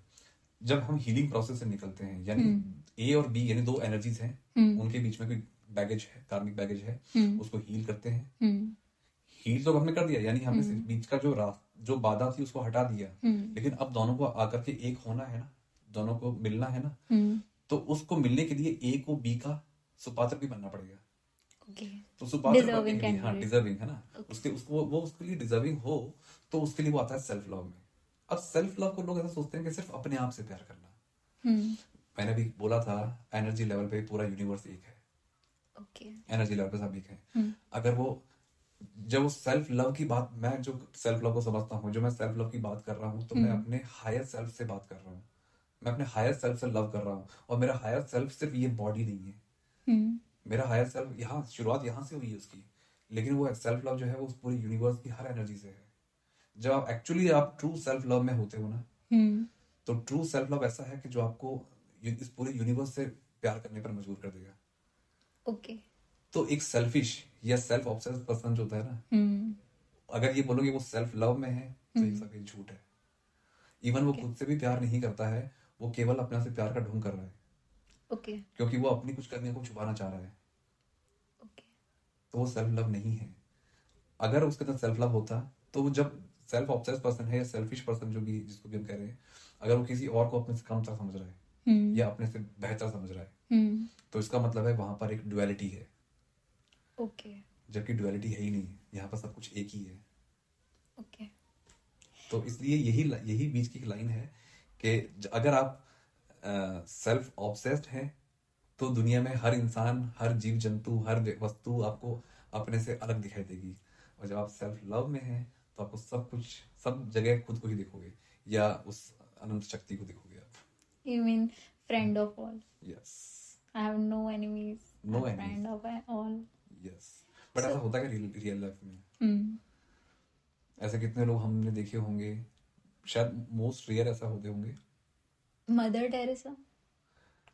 जब हम हीलिंग प्रोसेस से निकलते हैं यानी ए और बी यानी दो एनर्जीज हैं हम्म। उनके बीच में कोई बैगेज है कार्मिक बैगेज है हम्म। उसको हील करते हैं। हम्म। हील तो हमने कर दिया यानी हमने बीच का जो रास जो बाधा थी उसको हटा दिया। हम्म। लेकिन अब दोनों को आकर के एक होना है ना दोनों को मिलना है ना हम्म। तो उसको मिलने के लिए ए को बी का सुपात्र भी बनना पड़ेगा। ओके तो सुपात्र हाँ डिजर्विंग है ना? उसके उसको वो उसके लिए डिजर्विंग हो तो उसके लिए वो आता है सेल्फ लव में। अब सेल्फ लव को लोग ऐसा सोचते हैं कि सिर्फ़ अपने आप से प्यार करना। हम्म। मैंने भी बोला था एनर्जी लेवल पे पूरा यूनिवर्स एक है। एनर्जी लेवल पे सब एक है। अगर वो जब वो सेल्फ लव की बात मैं जो सेल्फ लव को समझता हूँ जो मैं सेल्फ लव की बात कर रहा हूँ तो मैं अपने हायर सेल्फ से बात कर रहा हूँ। मैं अपने हायर सेल्फ से लव कर रहा हूँ। और मेरा हायर सेल्फ सिर्फ़ ये बॉडी नहीं है। हम्म। मेरा हायर सेल्फ यहाँ शुरुआत यहाँ से हुई है उसकी। लेकिन वो सेल्फ लव जो है वो उस पूरे यूनिवर्स की हर एनर्जी से है। जब आप एक्चुअली आप ट्रू सेल्फ लव में होते हो ना हम्म। तो ट्रू सेल्फ लव ऐसा है कि जो आपको इस पूरे यूनिवर्स से प्यार करने पर मजबूर कर देगा। ओके तो एक सेल्फिश या सेल्फ ऑब्सेस्ड पर्सन जो होता है ना हम्म। अगर ये बोलोगे वो सेल्फ लव में है तो ये सब एक झूठ है। इवन वो खुद से भी प्यार नहीं करता है वो केवल अपने से प्यार का ढोंग कर रहा है। ओके क्योंकि वो अपनी कुछ करने को छुपाना चाह रहा है। ओके तो वो सेल्फ लव नहीं है। अगर उसके अंदर सेल्फ लव होता तो वो जब सेल्फ ऑब्सेस पर्सन है या सेल्फिश पर्सन जो भी जिसको भी हम कह रहे हैं अगर वो किसी और को अपने से कम समझ रहा है हम्म। या अपने से बेहतर समझ रहा है हम्म। तो इसका मतलब है वहाँ पर एक डुअलिटी है। ओके जबकि डुअलिटी है ही नहीं यहाँ पर सब कुछ एक ही है ओके तो इसलिए यही यही बीच की लाइन है कि अगर आप सेल्फ ऑब्सेस्ड हैं तो दुनिया में हर इंसान हर जीव जंतु हर वस्तु आपको अपने से अलग दिखाई देगी और जब आप सेल्फ लव में हैं तो आपको सब कुछ सब जगह खुद को ही देखोगे या उस अनंत शक्ति को देखोगे आप You mean friend of all? Yes have no enemies. No I'm enemies. Friend of all. Yes but ऐसा होता है रियल रियल लाइफ में। Hmm. ऐसे कितने लोग हमने देखे होंगे शायद मोस्ट रेयर ऐसा होते होंगे। मदर टेरेसा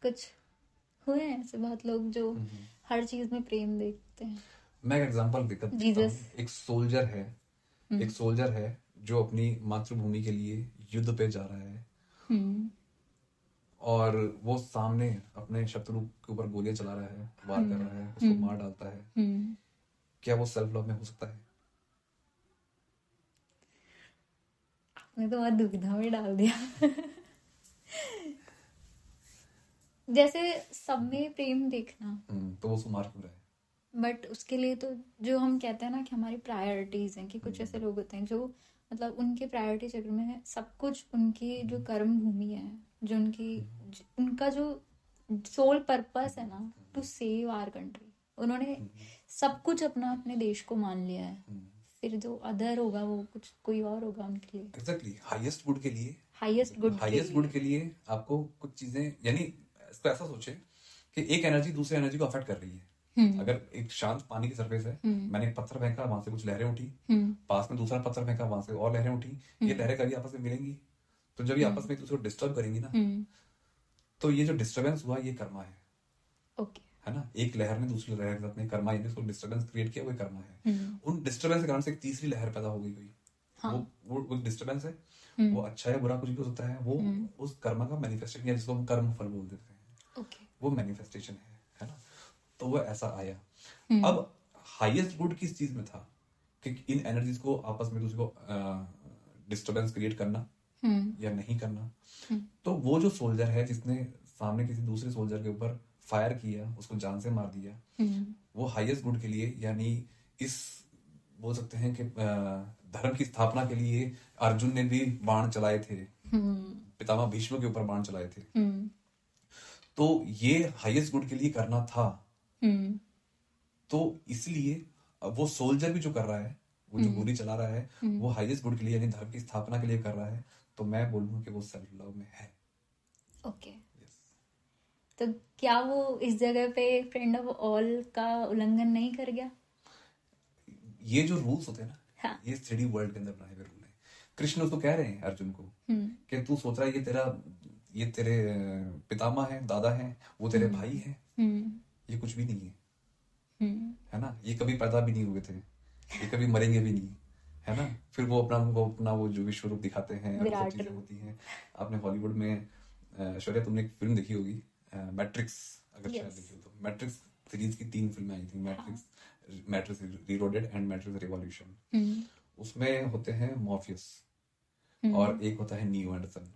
कुछ हुए हैं ऐसे बहुत लोग जो हर चीज़ में प्रेम देखते हैं? मैं एक एग्जांपल देता. हूँ। एक सोल्जर है। एक सोल्जर है जो अपनी मातृभूमि के लिए युद्ध पे जा रहा है। हम्म और वो सामने अपने शत्रु के ऊपर गोलियाँ चला रहा है वार कर रहा है उसको मार डालता है। हम्म। क्या वो सेल्फ लव में हो सकता है? आपने तो बहुत दुविधा में डाल दिया। जैसे सब में प्रेम देखना। हम्म, तो वो उसको मार क्यों रहा है? बट उसके लिए तो जो हम कहते हैं ना कि हमारी प्रायोरिटीज हैं कि कुछ ऐसे लोग होते हैं जो मतलब उनके प्रायोरिटी चक्र में सब कुछ उनकी जो कर्म भूमि है। जो उनकी उनका जो सोल पर्पस है ना टू सेव आर कंट्री उन्होंने सब कुछ अपना अपने देश को मान लिया है। फिर जो अदर होगा वो कुछ कोई और होगा उनके लिए। एग्जैक्टली हाईएस्ट गुड के लिए। हाईएस्ट गुड हाईएस्ट गुड के लिए आपको कुछ चीज़ें यानी इसको ऐसा सोचे कि एक एनर्जी दूसरे एनर्जी को अफेक्ट कर रही है। हम्म। अगर एक शांत पानी की सरफेस है मैंने एक पत्थर फेंका वहाँ से कुछ लहरें उठी। हम्म। पास में दूसरा पत्थर फेंका वहाँ से और लहरें उठी। ये लहरें कभी आपस में मिलेंगी? तो जब ये आपस में एक दूसरे को डिस्टर्ब करेंगी ना हम्म। तो ये जो डिस्टरबेंस हुआ ये कर्मा है। ओके है ना? एक लहर ने दूसरी लहर के साथ में कर्मा यानी उसको डिस्टरबेंस क्रिएट किया वो कर्मा है। हम्म। उन डिस्टरबेंस के कारण से एक तीसरी लहर पैदा हो गई कोई। हाँ। वो वो वो डिस्टरबेंस है। हम्म। वो अच्छा है बुरा कुछ भी हो सकता है वो उस कर्मा का मैनिफेस्टेशन या जिसको हम कर्म फल बोल देते हैं। ओके वो मैनिफेस्टेशन है है ना? तो वो ऐसा आया। हम्म। अब हाईएस्ट गुड किस चीज़ में था? कि इन एनर्जीज को आपस में दूसरे को डिस्टरबेंस क्रिएट करना। हम्म या नहीं करना। हम्म। तो वो जो सोल्जर है जिसने सामने किसी दूसरे सोल्जर के ऊपर फायर किया उसको जान से मार दिया हम्म। वो हाईएस्ट गुड के लिए यानी इस बोल सकते हैं कि धर्म की स्थापना के लिए अर्जुन ने भी बाण चलाए थे। हम्म। पितामह भीष्म के ऊपर बाण चलाए थे। हम्म। तो ये हाईएस्ट गुड के लिए करना था। हम्म। तो इसलिए वो सोल्जर भी जो कर रहा है वो जो गोली चला रहा है वो हाईएस्ट गुड के लिए यानी धर्म की स्थापना के लिए कर रहा है। तो मैं बोलूँगा कि वो सेल्फ लव में है। Okay Yes. तो क्या वो इस जगह पे फ्रेंड ऑफ़ ऑल का उल्लंघन नहीं कर गया? ये जो रूल्स होते हैं ना हाँ। ये थ्री वर्ल्ड के अंदर बनाए हुए रूल है। कृष्ण उसको कह रहे हैं अर्जुन को हम्म। कि तू सोच रहा है ये तेरा ये तेरे पितामह है दादा है वो तेरे भाई है। हम्म। ये कुछ भी नहीं है। हम्म। है ना? ये कभी पैदा भी नहीं हुए थे। ये कभी मरेंगे भी नहीं। है ना? फिर वो अपना वो अपना वो जो विश्व रूप दिखाते हैं सब चीज़ें होती हैं। आपने हॉलीवुड में अ, तुमने एक फ़िल्म देखी होगी मैट्रिक्स अगर शायद Yes. देखी हो तो। मैट्रिक्स सीरीज़ की तीन फ़िल्में आई थी Matrix Matrix Reloaded and Matrix Revolution हम्म। उसमें होते हैं मॉर्फियस हम्म। और एक होता है नियो एंडरसन।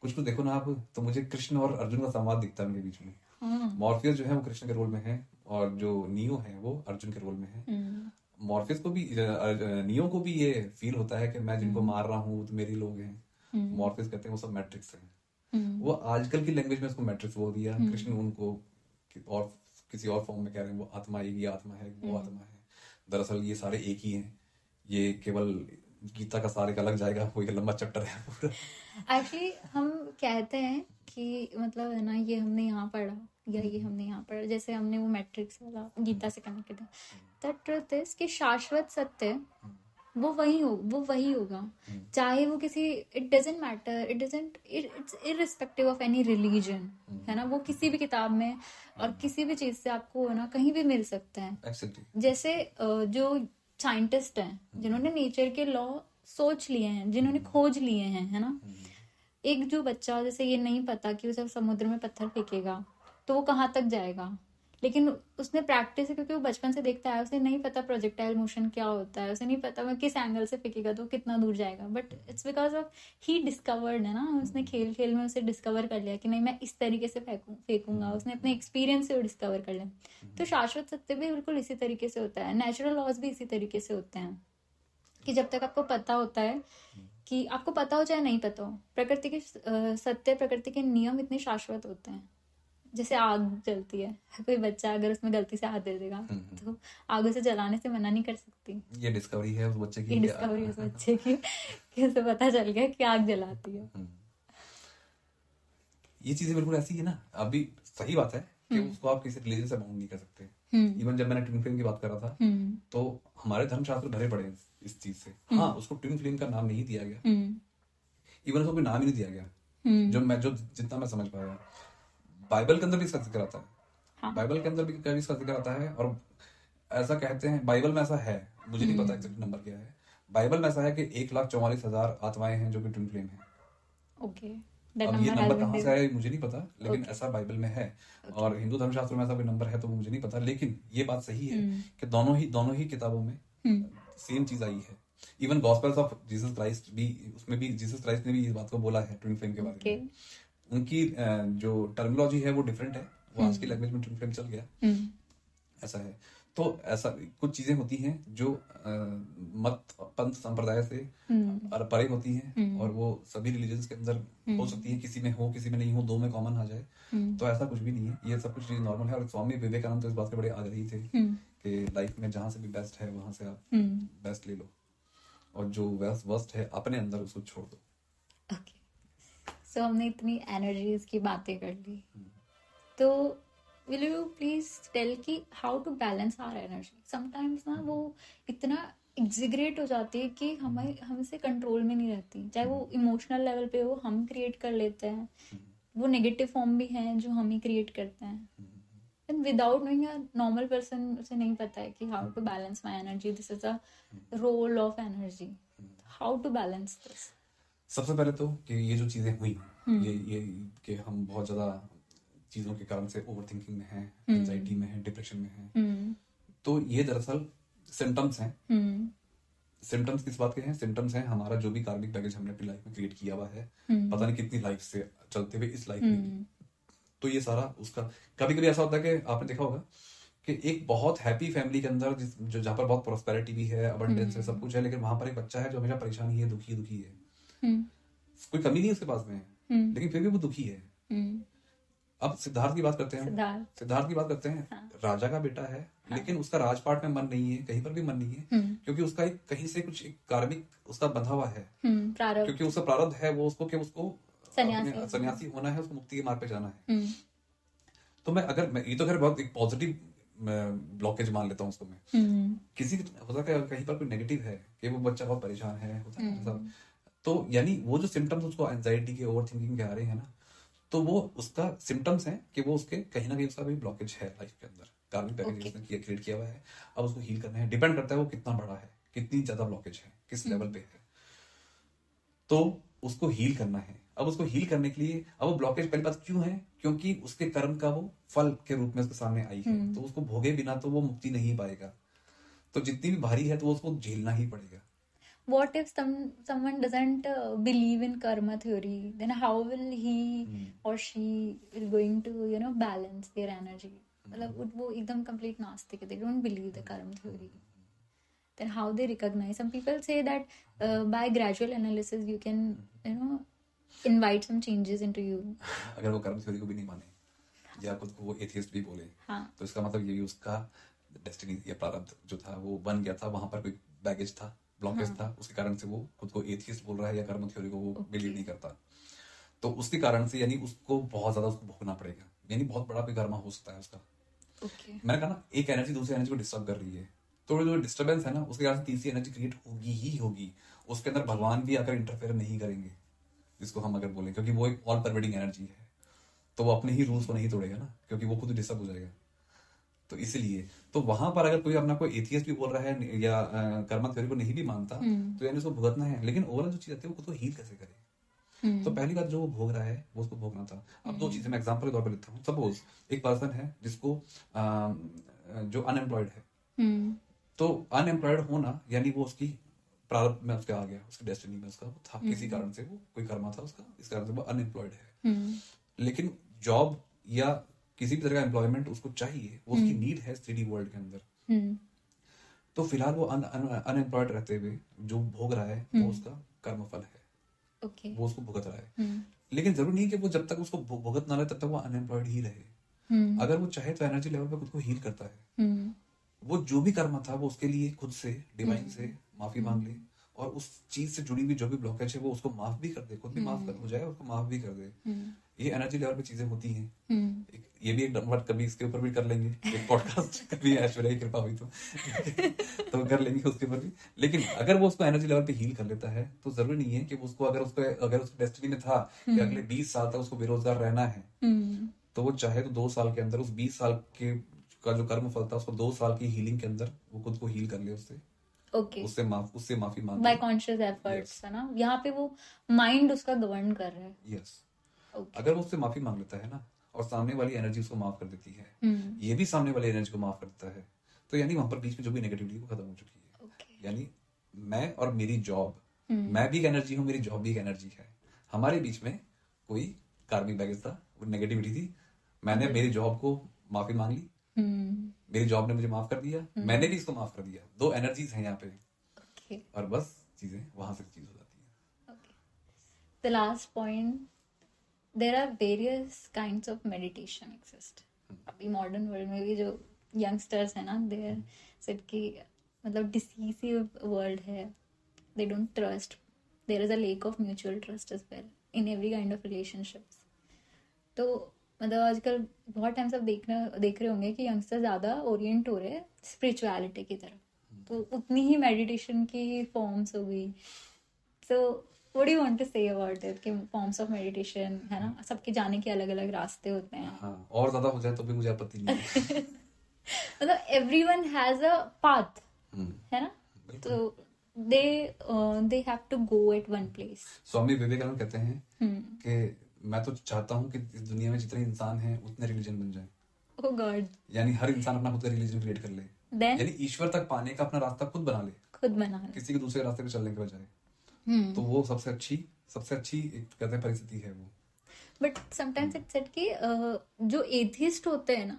कुछ कुछ देखो ना आप तो मुझे कृष्ण और अर्जुन का संवाद दिखता है उनके बीच में। हाँ। मॉर्फियस जो है वो कृष्ण के रोल में है और जो नियो है वो अर्जुन के रोल में है। हम्म मॉर्फियस को भी नियो को भी ये फील होता है कि मैं जिनको मार रहा हूँ वो तो मेरे लोग हैं। हम्म। मॉर्फियस कहते हैं वो सब मैट्रिक्स हैं। हम्म। वो आजकल की लैंग्वेज में उसको मैट्रिक्स बोल दिया कृष्ण उनको कि- और किसी और फॉर्म में कह रहे हैं वो आत्मा एक ये आत्मा है वो आत्मा है। दरअसल ये सारे एक ही हैं। ये केवल गीता का सारे का अलग जाएगा वो एक लंबा चैप्टर है पूरा। एक्चुअली हम कहते हैं कि मतलब है ना ये हमने यहाँ पढ़ा। या ये हमने यहाँ पर जैसे हमने वो मैट्रिक्स वाला गीता से कनेक्टेड है द ट्रुथ इज़ कि शाश्वत सत्य वो वही हो वो वही होगा। चाहे वो किसी it doesn't matter it doesn't it's irrespective of any religion है ना? वो किसी भी किताब में और किसी भी चीज़ से आपको है ना कहीं भी मिल सकता है। जैसे जो साइंटिस्ट हैं जिन्होंने नेचर के लॉ सोच लिए हैं जिन्होंने खोज लिए हैं है ना? एक जो बच्चा जैसे ये नहीं पता कि उसे समुद्र में पत्थर फेंकेगा तो वो कहाँ तक जाएगा? लेकिन उसने प्रैक्टिस क्योंकि वो बचपन से देखता है उसे नहीं पता प्रोजेक्टाइल मोशन क्या होता है उसे नहीं पता मैं किस एंगल से फेंकेगा तो कितना दूर जाएगा। But it's because of he discovered है ना उसने खेल खेल में उसे डिस्कवर कर लिया कि नहीं मैं इस तरीके से फेंकूं फेंकूँगा। उसने अपने एक्सपीरियंस से वो डिस्कवर कर लिया। तो शाश्वत सत्य भी बिल्कुल इसी तरीके से होता है। नेचुरल लॉज भी इसी तरीके से होते हैं। कि जब तक आपको पता होता है कि आपको पता हो चाहे नहीं पता हो प्रकृति के सत्य प्रकृति के नियम इतने शाश्वत होते हैं। जैसे आग जलती है कोई बच्चा अगर उसमें गलती से हाथ दे देगा तो आग उसे जलाने से मना नहीं कर सकती। ये डिस्कवरी है उस बच्चे की। ये डिस्कवरी उस [LAUGHS] बच्चे की कि उसे पता चल गया कि आग जलाती है। हम्म। ये चीज़ें बिल्कुल ऐसी है ना अभी सही बात है कि उसको आप किसी रिलीजन से बाउंड नहीं कर सकते। हम्म। इवन जब मैंने ट्विन फ्लेम की बात कर रहा था हम्म। तो हमारे धर्मशास्त्र भरे पड़े हैं इस- चीज़ से। हाँ उसको ट्विन फ्लेम का नाम नहीं दिया गया। हम्म। इवन उसको कोई नाम ही नहीं दिया गया। हम्म। जो मैं जो जितना मैं समझ पाया। बाइबल के अंदर भी इसका ज़िक्र आता है। हाँ। बाइबल के अंदर भी कभी इसका ज़िक्र आता है और ऐसा कहते हैं बाइबल में ऐसा है मुझे नहीं पता एग्जैक्ट नंबर क्या है। बाइबल में ऐसा है कि एक लाख चौवालीस हज़ार आत्माएँ हैं जो कि ट्विन फ्लेम है। ओके अब ये नंबर कहाँ से आया मुझे नहीं पता लेकिन ऐसा बाइबल में है। और हिंदू धर्मशास्त्र में ऐसा कोई नंबर है तो मुझे नहीं पता लेकिन ये बात सही है कि दोनों ही दोनों ही किताबों में सेम चीज़ आई है। Even gospels of Jesus Christ भी उसमें भी जीसस क्राइस्ट ने भी इस बात को बोला है ट्विन फ्लेम के बारे में। उनकी जो टर्मिनोलॉजी है वो डिफरेंट है। वो आज की लैंग्वेज में ट्विन फ्लेम चल गया। हम्म। ऐसा है। तो ऐसा कुछ चीज़ें होती हैं जो मत पंथ संप्रदाय से हम्म। परे होती हैं हम्म। और वो सभी रिलीजन्स के अंदर हो सकती है। किसी में हो किसी में नहीं हो दो में कॉमन आ जाए। हम्म। तो ऐसा कुछ भी नहीं है। ये सब कुछ चीज़ नॉर्मल है और स्वामी विवेकानंद तो इस बात के बड़े आग्रही थे हम्म। कि लाइफ में जहाँ से भी बेस्ट है वहाँ से आप हम्म। बेस्ट ले लो। और जो वर्स्ट है अपने अंदर उसको छोड़ दो। ओके सो हमने इतनी एनर्जीज की बातें कर ली। तो विल यू प्लीज़ टेल कि how to balance our energy sometimes ना वो इतना एग्जिग्रेट हो जाती है कि हमें हमसे कंट्रोल में नहीं रहती। चाहे वो इमोशनल लेवल पे हो हम क्रिएट कर लेते हैं। वो नेगेटिव फॉर्म भी हैं जो हम ही क्रिएट करते हैं। And without knowing a normal person उसे नहीं पता है कि how to balance my energy this is a role of energy how to balance this सबसे पहले तो कि ये जो चीज़ें हुई हम्म। ये ये कि हम बहुत ज़्यादा चीज़ों के कारण से ओवर थिंकिंग में हैं हम्म। एंजाइटी में है डिप्रेशन में हैं। हम्म। तो ये दरअसल सिम्टम्स हैं। हम्म। सिम्टम्स किस बात के हैं? सिम्टम्स हैं हमारा जो भी कार्मिक बैगेज हमने अपनी लाइफ में क्रिएट किया हुआ है। हम्म। पता नहीं कितनी लाइफ से चलते हुए इस लाइफ में हम्म। तो ये सारा उसका कभी कभी ऐसा होता है कि आपने देखा होगा कि एक बहुत हैप्पी फैमिली के अंदर जो जहाँ पर बहुत प्रोस्पेरिटी भी है अबंडेंस है सब कुछ है लेकिन वहाँ पर एक बच्चा है जो हमेशा परेशान ही है दुखी दुखी है हम्म कोई कमी नहीं उसके पास में। हम्म। लेकिन फिर भी वो दुखी है। हम्म। अब सिद्धार्थ की बात करते हैं। सिद्धार्थ। सिद्धार्थ की बात करते हैं। हाँ। राजा का बेटा है लेकिन उसका राजपाट में मन नहीं है कहीं पर भी मन नहीं है हम्म। क्योंकि उसका एक कहीं से कुछ एक कार्मिक उसका बंधा हुआ है। हम्म क्योंकि उसका प्रारब्ध है वो उसको कि उसको सन्यासी। होना। है उसको मुक्ति के मार्ग पे जाना है। हम्म। तो मैं अगर मैं ये तो खैर बहुत एक पॉजिटिव ब्लॉकेज मान लेता हूँ उसको मैं। हम्म। किसी होता है कहीं पर कोई नेगेटिव है कि वो बच्चा बहुत परेशान है है हम्म। सब तो यानी वो जो सिम्टम्स उसको एंजाइटी के ओवर थिंकिंग के आ रहे हैं ना तो वो उसका सिम्टम्स हैं कि वो उसके कहीं ना कहीं उसका भी ब्लॉकेज है लाइफ के अंदर। कार्मिक पैकेज. उसने किया क्रिएट किया हुआ है। अब उसको हील करना है। डिपेंड करता है वो कितना बड़ा है कितनी ज़्यादा ब्लॉकेज है किस लेवल पे है। तो उसको हील करना है। अब उसको हील करने के लिए अब वो ब्लॉकेज पहली बात क्यों है? क्योंकि उसके कर्म का वो फल के रूप में उसके सामने आई है। हम्म। तो उसको भोगे बिना तो वो मुक्ति नहीं पाएगा। तो जितनी भी भारी है तो वो उसको झेलना ही पड़ेगा। What if some someone doesn't uh, believe in karma theory then how will he Hmm. or she will going to you know balance their energy मतलब वो- एकदम complete नास्तिक है they don't believe the karma theory then how they recognize some people say that uh, by gradual analysis you can you know invite some changes into you अगर वो कर्म theory को भी नहीं माने या खुद को वो एथियस्ट भी बोले हाँ तो इसका मतलब ये उसका डेस्टिनी या प्रारब्ध जो था वो बन गया था वहाँ पर कोई बैगेज था ब्लॉकेज था उसके कारण से वो खुद को एथियस्ट बोल रहा है या कर्म थ्योरी को वो बिलीव नहीं करता। तो उसके कारण से यानी उसको बहुत ज़्यादा उसको भोगना पड़ेगा। यानी बहुत बड़ा कोई कर्मा हो सकता है उसका। Okay. मैंने कहा ना एक एनर्जी दूसरी एनर्जी को डिस्टर्ब कर रही है। तो जो डिस्टर्बेंस है ना उसके कारण तीसरी एनर्जी क्रिएट होगी ही होगी। उसके अंदर भगवान भी आकर इंटरफेयर नहीं करेंगे जिसको हम अगर बोले क्योंकि वो एक ऑल परवेडिंग एनर्जी है। तो वो अपने ही रूल्स को नहीं तोड़ेगा ना क्योंकि वो खुद डिस्टर्ब हो जाएगा। तो इसलिए तो वहाँ पर अगर कोई अपना कोई एथियस्ट भी बोल रहा है या कर्मा थ्योरी को नहीं भी मानता हम्म। तो यानी उसको भुगतना है। लेकिन ओवरऑल जो चीज़ आती है वो को हील कैसे करे? हम्म। तो पहली बात जो वो भोग रहा है वो उसको भोगना था। अब दो चीज़ें मैं एग्जांपल के तौर पर लेता हूँ। सपोज़ एक पर्सन है जिसको अम, जो अनएम्प्लॉयड है। हम्म। तो अनएम्प्लॉयड होना यानी वो उसकी प्रारब्ध में उसके आ गया उसकी डेस्टिनी में उसका वो था। किसी कारण से वो कोई कर्मा था उसका इस कारण से वो अनएम्प्लॉयड है। हम्म। लेकिन जॉब या किसी भी तरह का एम्प्लॉयमेंट उसको चाहिए वो उसकी नीड है थ्री वर्ल्ड के अंदर। हम्म। तो फ़िलहाल वो अनएम्प्लॉयड रहते हुए जो भोग रहा है वो उसका कर्मफल है। Okay वो उसको भुगत रहा है। हम्म। लेकिन ज़रूरी नहीं कि वो जब तक उसको भुगत ना रहे तब तक वो अनएम्प्लॉयड ही रहे। हम्म। अगर वो चाहे तो एनर्जी लेवल पे खुद को हील करता है। हम्म। वो जो भी कर्म था वो उसके लिए खुद से डिवाइन से माफ़ी मांग ले। और उस चीज़ से जुड़ी हुई जो भी ब्लॉकेज है वो उसको माफ़ भी कर दे खुद भी माफ़ कर हो जाए उसको माफ़ भी कर दे। हम्म। ये एनर्जी लेवल पे चीज़ें होती हैं। हम्म। ये भी एक नंबर कभी इसके ऊपर भी कर लेंगे। एक पॉडकास्ट [LAUGHS] कभी ऐश्वर्या की कृपा हुई तो। [LAUGHS] तो कर लेंगे उसके ऊपर भी। लेकिन अगर वो उसको एनर्जी लेवल पे हील कर लेता है तो ज़रूरी नहीं है कि उसको अगर उसको अगर उसको डेस्टिनी में था कि अगले बीस साल तक उसको बेरोजगार रहना है हम्म। तो वो चाहे तो दो साल के अंदर उस बीस साल के का जो कर्म फल था उसको दो साल की हीलिंग के अंदर वो खुद को हील कर ले उससे। ओके उससे माफ़ उससे माफ़ी मांग। बाय कॉन्शियस एफर्ट्स है ना? यहाँ पे वो माइंड उसका गवर्न कर रहा है। यस ओके अगर वो उससे माफ़ी मांग लेता है ना और सामने वाली एनर्जी उसको माफ़ कर देती है हम्म। ये भी सामने वाली एनर्जी को माफ़ कर देता है तो यानी वहाँ पर बीच में जो भी नेगेटिविटी वो खत्म हो चुकी है। यानी मैं और मेरी जॉब हम्म। मैं भी एक एनर्जी हूँ मेरी जॉब भी एक एनर्जी है। हमारे बीच में कोई कार्मिक बैगेज था वो नेगेटिविटी थी मैंने मेरी जॉब को माफ़ी मांग ली मेरी जॉब ने मुझे माफ़ कर दिया। मैंने भी इसको माफ़ कर दिया। दो एनर्जीज हैं यहाँ पे। ओके और बस चीज़ें वहाँ से चीज़ हो जाती है। Okay. The last point there are various kinds of meditation exist. अभी मॉडर्न वर्ल्ड में भी जो यंगस्टर्स है ना देर सेट की मतलब डिसीसिव वर्ल्ड है। They don't trust there is a lack of mutual trust is well in every kind of relationships तो मतलब आजकल बहुत टाइम से आप देखना देख रहे होंगे कि यंगस्टर ज़्यादा ओरिएंट हो रहे हैं स्पिरिचुअलिटी की तरफ़। तो उतनी ही मेडिटेशन की फॉर्म्स हो गई। So do you want to say about it? कि फॉर्म्स ऑफ़ मेडिटेशन है ना? सबके जाने के अलग अलग रास्ते होते हैं। हाँ और ज़्यादा हो जाए तो भी मुझे आपत्ति नहीं [LAUGHS] मतलब एवरीवन हैज़ अ पाथ है ना? तो they they have to go at one place Swami Vivekananda कहते हैं हम्म। कि मैं तो चाहता हूँ कि इस दुनिया में जितने इंसान हैं उतने रिलीजन बन जाए। गॉड यानी हर इंसान अपना खुद का रिलीजन क्रिएट कर ले। देन यानी ईश्वर तक पाने का अपना रास्ता खुद बना ले। खुद बना ले। किसी के दूसरे रास्ते पे चलने के बजाय। हम्म तो वो सबसे अच्छी सबसे अच्छी एक कहते हैं परिस्थिति है वो। बट समटाइम्स इट्स सेट कि uh, जो एथिस्ट होते हैं ना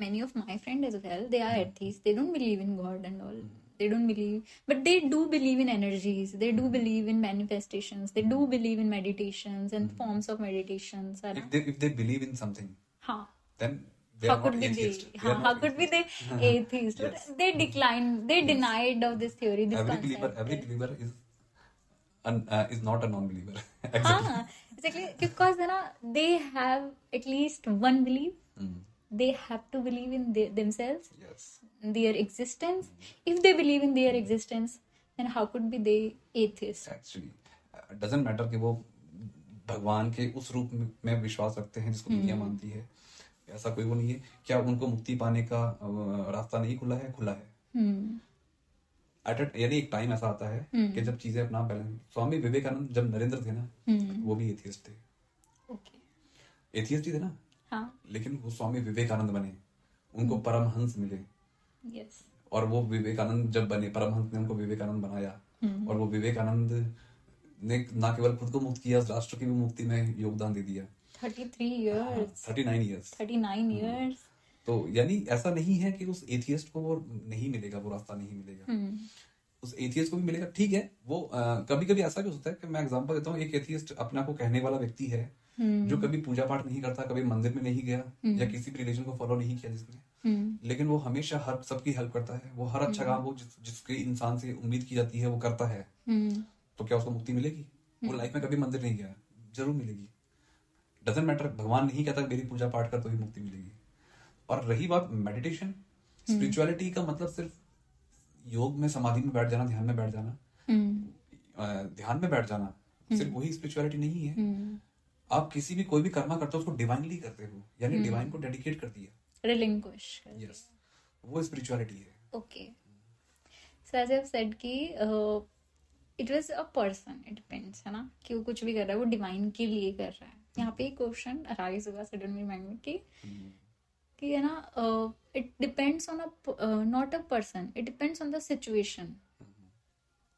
many of my friends as well they are atheists. They don't believe in god and all. they don't believe but they do believe in energies they do hmm. believe in manifestations they do believe in meditations and mm. forms of meditations if they, if they believe in something huh. then how could, be they, [LAUGHS] huh, how could be they how could be they atheists yes. they decline. they yes. denied of this theory this every concept. believer every believer is and uh, is not a non-believer [LAUGHS] exactly. Huh, exactly because you know, they have at least one belief mm. They have to believe in their, themselves yes. their existence. If they believe in their existence then how could be they atheist? Actually doesn't matter कि वो भगवान के उस रूप में- विश्वास रखते हैं जिसको दुनिया मानती है। ऐसा कोई वो नहीं है। क्या उनको मुक्ति पाने का रास्ता नहीं खुला है? खुला है। hmm. यानी एक टाइम ऐसा आता है कि जब चीज़ें अपना बैलेंस स्वामी विवेकानंद जब नरेंद्र थे ना. वो भी एथियस्ट थे। Okay. एथियस्ट ही थे ना? हाँ। लेकिन वो स्वामी विवेकानंद बने। उनको परमहंस मिले। Yes और वो विवेकानंद जब बने परमहंस ने उनको विवेकानंद बनाया। और वो विवेकानंद ने ना केवल खुद को मुक्त किया राष्ट्र की भी मुक्ति में योगदान दे दिया। 33 years thirty nine years 39 years तो यानी ऐसा नहीं है कि उस एथियस्ट को वो नहीं मिलेगा वो रास्ता नहीं मिलेगा। hmm. उस एथियस्ट को भी मिलेगा ठीक है। वो कभी कभी ऐसा भी होता है कि मैं एग्जांपल देता हूँ एक एथियस्ट अपने आप को कहने वाला व्यक्ति है जो कभी पूजा पाठ नहीं करता कभी मंदिर में नहीं गया या किसी भी रिलीजन को फॉलो नहीं किया जिसने Hmm. लेकिन वो हमेशा हर सबकी हेल्प करता है। वो हर अच्छा काम वो जिस, जिसके इंसान से उम्मीद की जाती है वो करता है. तो क्या उसको मुक्ति मिलेगी? वो लाइफ में कभी मंदिर नहीं गया ज़रूर मिलेगी। डजेंट मैटर भगवान नहीं कहता मेरी पूजा पाठ कर तो ही मुक्ति मिलेगी। और रही बात मेडिटेशन स्पिरिचुअलिटी का मतलब सिर्फ़ योग में समाधि में बैठ जाना ध्यान में बैठ जाना. ध्यान में बैठ जाना सिर्फ़ वही स्पिरिचुअलिटी नहीं है. आप किसी भी कोई भी कर्मा करते हो उसको डिवाइनली करते हो यानी डिवाइन को डेडिकेट कर दिया कर यस वो स्पिरिचुअलिटी है। Okay. So as i've said कि it was a person. It depends है ना? कि वो कुछ भी कर रहा है वो डिवाइन के लिए कर रहा है। यहाँ पे एक क्वेश्चन राइज हुआ सडनली माइंड में कि कि है ना it depends on a not a person it depends on the situation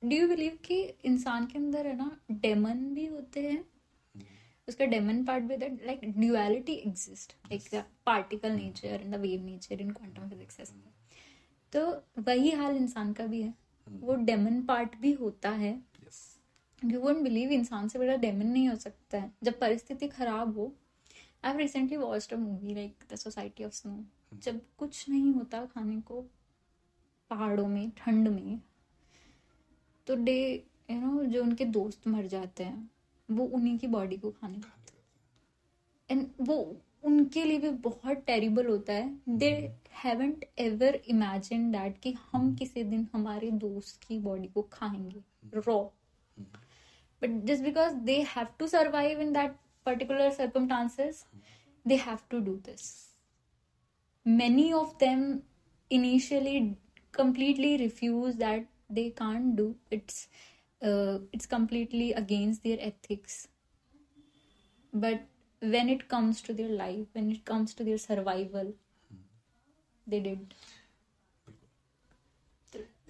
do you believe कि इंसान के अंदर है ना डेमन भी होते हैं? उसका डेमन पार्ट भी that like duality exist like particle nature in the wave nature in quantum physics ऐसे तो वही हाल इंसान का भी है। वो डेमन पार्ट भी होता है। यू वोंट बिलीव इंसान से बड़ा डेमन नहीं हो सकता है। जब परिस्थिति खराब हो I have recently watched a movie like the Society of Snow जब कुछ नहीं होता खाने को पहाड़ों में ठंड में तो डे यू नो जो उनके दोस्त मर जाते हैं वो उन्हीं की बॉडी को खाने एंड वो उनके लिए भी बहुत टेरिबल होता है। They haven't ever imagine that कि हम हम्म। किसी दिन हमारे दोस्त की बॉडी को खाएँगे। Raw but just because they have to survive in that particular circumstances they have to do this many of them initially completely refuse that they can't do it's uh, it's completely against their ethics. But when it comes to their life when it comes to their survival they did.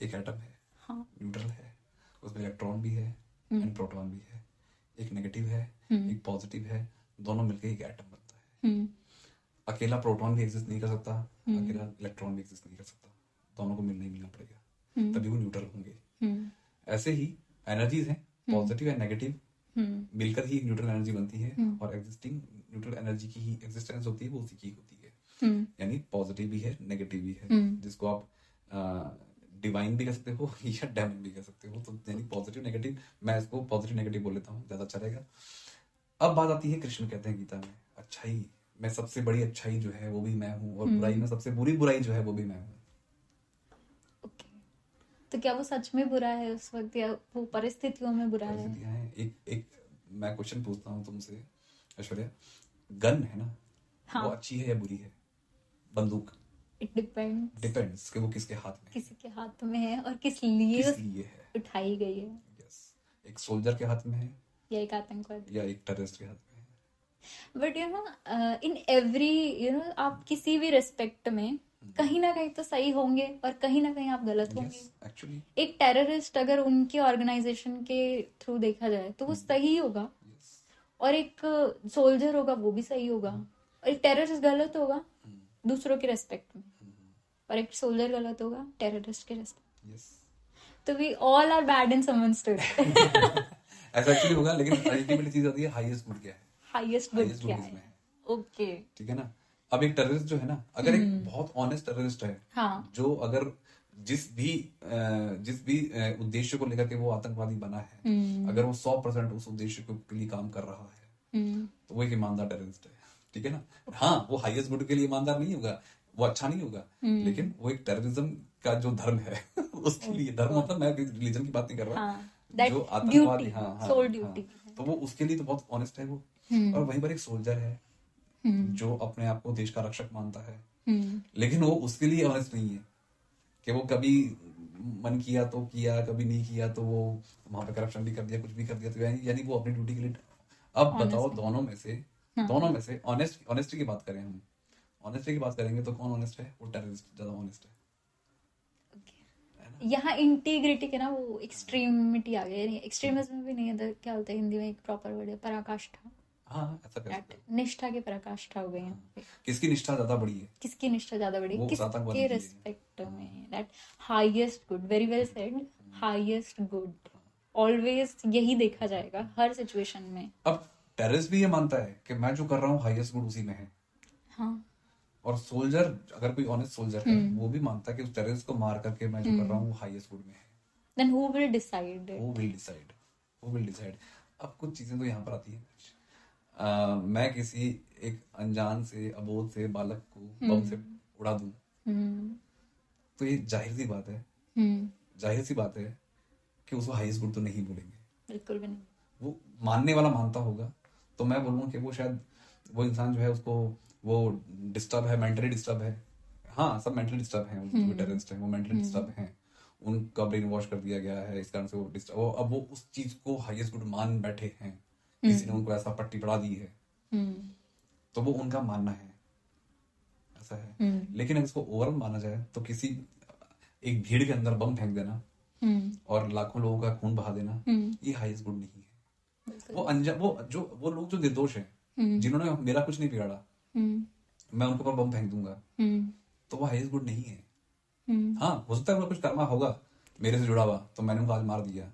एक atom है हाँ। Neutral है उसमें electron भी है and proton भी है। एक नेगेटिव है एक पॉजिटिव है दोनों मिलकर एक एटम बनता है। hmm. अकेला प्रोटॉन भी एग्जिस्ट नहीं कर सकता अकेला इलेक्ट्रॉन भी एग्जिस्ट नहीं कर सकता। दोनों को मिलना ही मिलना पड़ेगा। तभी वो न्यूट्रल होंगे। हम्म। ऐसे ही एनर्जीज हैं पॉजिटिव एंड नेगेटिव मिलकर ही न्यूट्रल एनर्जी बनती है और एग्जिस्टिंग न्यूट्रल एनर्जी की ही एग्जिस्टेंस होती है वो उसी की होती है। हम्म यानी पॉजिटिव भी है नेगेटिव भी है। हम्म। जिसको आप डिवाइन भी कह सकते हो [LAUGHS] या डेमन भी कह सकते हो। तो यानी पॉजिटिव नेगेटिव मैं इसको पॉजिटिव नेगेटिव बोल लेता हूँ ज़्यादा अच्छा रहेगा। अब बात आती है कृष्ण कहते हैं गीता में अच्छाई मैं सबसे बड़ी अच्छाई जो है वो भी मैं हूँ और बुराई में सबसे बुरी बुराई जो है वो भी मैं हूँ। तो क्या वो सच में बुरा है उस वक्त या वो परिस्थितियों में बुरा है? एक एक मैं क्वेश्चन पूछता हूँ तुमसे ऐश्वर्या। गन है ना? हाँ। वो अच्छी है या बुरी है? बंदूक। इट डिपेंड्स डिपेंड्स कि वो किसके हाथ में। किसी के हाथ में है और किस लिए किस लिए है। उठाई गई है। यस एक सोल्जर के हाथ में है? या एक आतंकवादी? या एक टेररिस्ट के हाथ में but you know in every you know आप किसी भी रिस्पेक्ट में कहीं ना कहीं तो सही होंगे और कहीं ना कहीं आप गलत होंगे। एक्चुअली एक टेररिस्ट अगर उनके ऑर्गेनाइजेशन के थ्रू देखा जाए तो वो सही होगा। यस और एक सोल्जर होगा वो भी सही होगा। और एक टेररिस्ट गलत होगा दूसरों के रेस्पेक्ट में। और एक सोल्जर गलत होगा टेररिस्ट के रेस्पेक्ट यस तो we all are bad in someone story ऐसा एक्चुअली होगा लेकिन चीज़ आती है हाईएस्ट गुड क्या है? हाईएस्ट गुड क्या है? ओके ठीक है ना? अब एक टेररिस्ट जो है ना अगर एक बहुत ऑनेस्ट टेररिस्ट है हाँ। जो अगर जिस भी जिस भी उद्देश्य को लेकर के वो आतंकवादी बना है अगर वो सौ परसेंट उस उद्देश्य को लिए काम कर रहा है हम्म। तो वो एक ईमानदार टेररिस्ट है ठीक है ना? हाँ वो हाईएस्ट गुड के लिए ईमानदार नहीं होगा वो अच्छा नहीं होगा लेकिन वो एक टेररिज्म का जो धर्म है [LAUGHS] उसके लिए धर्म मतलब मैं रिलीजन की बात नहीं कर रहा हाँ, जो आतंकवादी हाँ हाँ हाँ, तो वो उसके लिए तो बहुत ऑनेस्ट है वो और वहीं पर एक सोल्जर है जो अपने आप को देश का रक्षक मानता है। हम्म। लेकिन वो उसके लिए ऑनेस्ट नहीं है। कि वो कभी मन किया तो किया कभी नहीं किया तो वो वहाँ पे करप्शन भी कर दिया कुछ भी कर दिया। तो यानी वो अपनी ड्यूटी के लिए अब बताओ दोनों में से दोनों में से ऑनेस्ट ऑनेस्टी की बात करें हम। ऑनेस्टी की बात करेंगे तो कौन ऑनेस्ट है? वो टेररिस्ट ज़्यादा ऑनेस्ट है। यहाँ इंटीग्रिटी के ना वो एक्सट्रीमिटी आ गई एक्सट्रीमिज्म भी नहीं है तो क्या बोलते हैं हिंदी में एक प्रॉपर वर्ड है पराकाष्ठा। हाँ ऐसा कर सकते That निष्ठा की पराकाष्ठा हो गई हैं। किसकी निष्ठा ज़्यादा बड़ी है? किसकी निष्ठा ज़्यादा बड़ी? किसके रिस्पेक्ट में that highest good very well said highest good always यही देखा जाएगा हर सिचुएशन में। अब टेररिस्ट भी ये मानता है कि मैं जो कर रहा हूँ हाईएस्ट गुड उसी में है। हाँ। और सोल्जर अगर कोई ऑनेस्ट सोल्जर है वो भी मानता है कि उस टेररिस्ट को मार करके मैं जो कर रहा हूँ वो हाईएस्ट गुड में है। देन हु विल डिसाइड वो विल डिसाइड वो विल डिसाइड अब कुछ चीज़ें तो यहाँ पर आती हैं। मैं किसी एक अनजान से अबोध से बालक को बम से उड़ा दूँ। हम्म। तो ये ज़ाहिर सी बात है। हम्म। ज़ाहिर सी बात है कि उसको हाईएस्ट गुड तो नहीं बोलेंगे। बिल्कुल भी नहीं। वो मानने वाला मानता होगा। तो मैं बोलूँगा कि वो शायद वो इंसान जो है उसको वो डिस्टर्ब है मेंटली डिस्टर्ब है। हाँ सब मेंटली डिस्टर्ब हैं। जो टेररिस्ट हैं वो मेंटली डिस्टर्ब हैं। उनका ब्रेन वॉश कर दिया गया है इस कारण से वो डिस्टर्ब वो अब वो उस चीज़ को हाईएस्ट गुड मान बैठे हैं। किसी ने उनको ऐसा पट्टी पड़ा दी है। हम्म। तो वो उनका मानना है। ऐसा है। हम्म। लेकिन अगर इसको ओवरऑल माना जाए तो किसी एक भीड़ के अंदर बम फेंक देना हम्म। और लाखों लोगों का खून बहा देना हम्म। ये हाईएस्ट गुड नहीं है। वो अनजान वो जो वो लोग जो निर्दोष हैं हम्म। जिन्होंने मेरा कुछ नहीं बिगाड़ा हम्म। मैं उनके ऊपर बम फेंक दूँगा हम्म। तो वो हाईएस्ट गुड नहीं है। हम्म। हाँ हो सकता है कुछ कर्मा होगा मेरे से जुड़ा हुआ तो मैंने उनको आज मार दिया।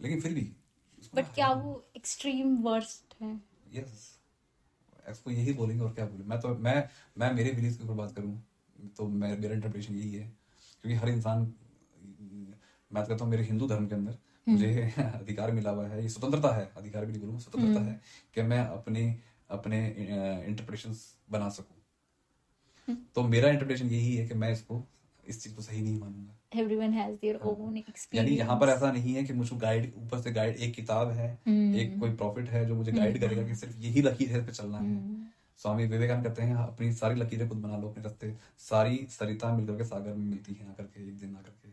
लेकिन फिर भी बट क्या वो एक्सट्रीम वर्स्ट है? यस इसको यही बोलेंगे और क्या बोले। मैं तो मैं मैं मेरे बिलीव के ऊपर बात करूँ तो मैं मेरा इंटरप्रिटेशन यही है। क्योंकि हर इंसान मैं तो कहता हूँ मेरे हिंदू धर्म के अंदर मुझे [LAUGHS] अधिकार मिला हुआ है ये स्वतंत्रता है अधिकार भी नहीं बोलूँगा स्वतंत्रता है कि मैं अपने अपने इंटरप्रिटेशन बना सकूँ। तो मेरा इंटरप्रिटेशन यही है कि मैं इसको इस चीज़ को सही नहीं मानूँगा। एवरीवन हैज़ देयर ओन यानी यहाँ पर ऐसा नहीं है कि मुझको गाइड ऊपर से गाइड एक किताब है एक कोई प्रॉफिट है जो मुझे गाइड करेगा कि सिर्फ़ यही लकीर पे चलना है। स्वामी विवेकानंद कहते हैं अपनी सारी लकीरें खुद बना लो अपने रास्ते सारी सरिता मिलकर के सागर में मिलती हैं आकर के एक दिन आकर के।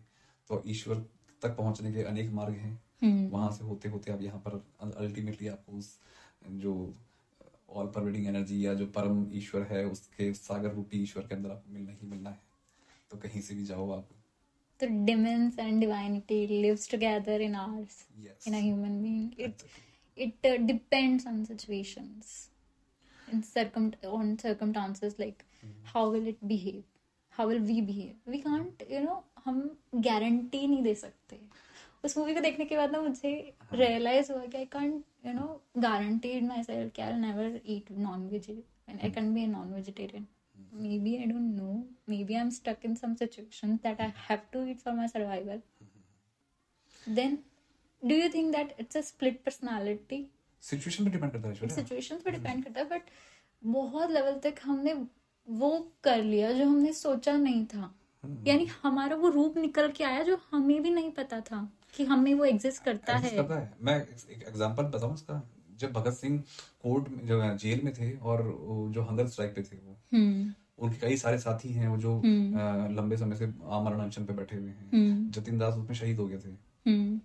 तो ईश्वर तक पहुँचने के अनेक मार्ग हैं। वहाँ से होते होते आप यहाँ पर अल्टीमेटली आपको उस जो ऑल परवेडिंग एनर्जी या जो परम ईश्वर है उसके सागर रूपी ईश्वर के अंदर आपको मिलना ही मिलना है। तो कहीं से भी जाओ आप So demons and divinity lives together in ours, Yes. in a human being. It it uh, depends on situations. in circum on circumstances like how will it behave how will we behave we can't you know हम guarantee नहीं दे सकते उस movie को देखने के बाद ना मुझे रियलाइज हुआ कि I can't you know guaranteed myself कि I never eat non veg I can be a non vegetarian maybe i don't know. Maybe i'm stuck in some situations that i have to eat for my survival. Then do you think that it's a split personality? Situation पे depend करता है situation पे depend करता है but बहुत level तक हमने वो कर लिया जो हमने सोचा नहीं था। Hmm. यानी हमारा वो रूप निकल के आया जो हमें भी नहीं पता था कि हमें वो एग्जिस्ट करता Exist है। करता है। मैं एक एग्जांपल बताऊँ इसका। जब भगत सिंह कोर्ट में जो जेल में थे और जो हंगर स्ट्राइक पे थे वो हम्म। उनके कई सारे साथी हैं वो जो अ, लंबे समय से आमरण अनशन पे बैठे हुए हैं। हम्म। जतिन दास उसमें शहीद हो गए थे। हम्म।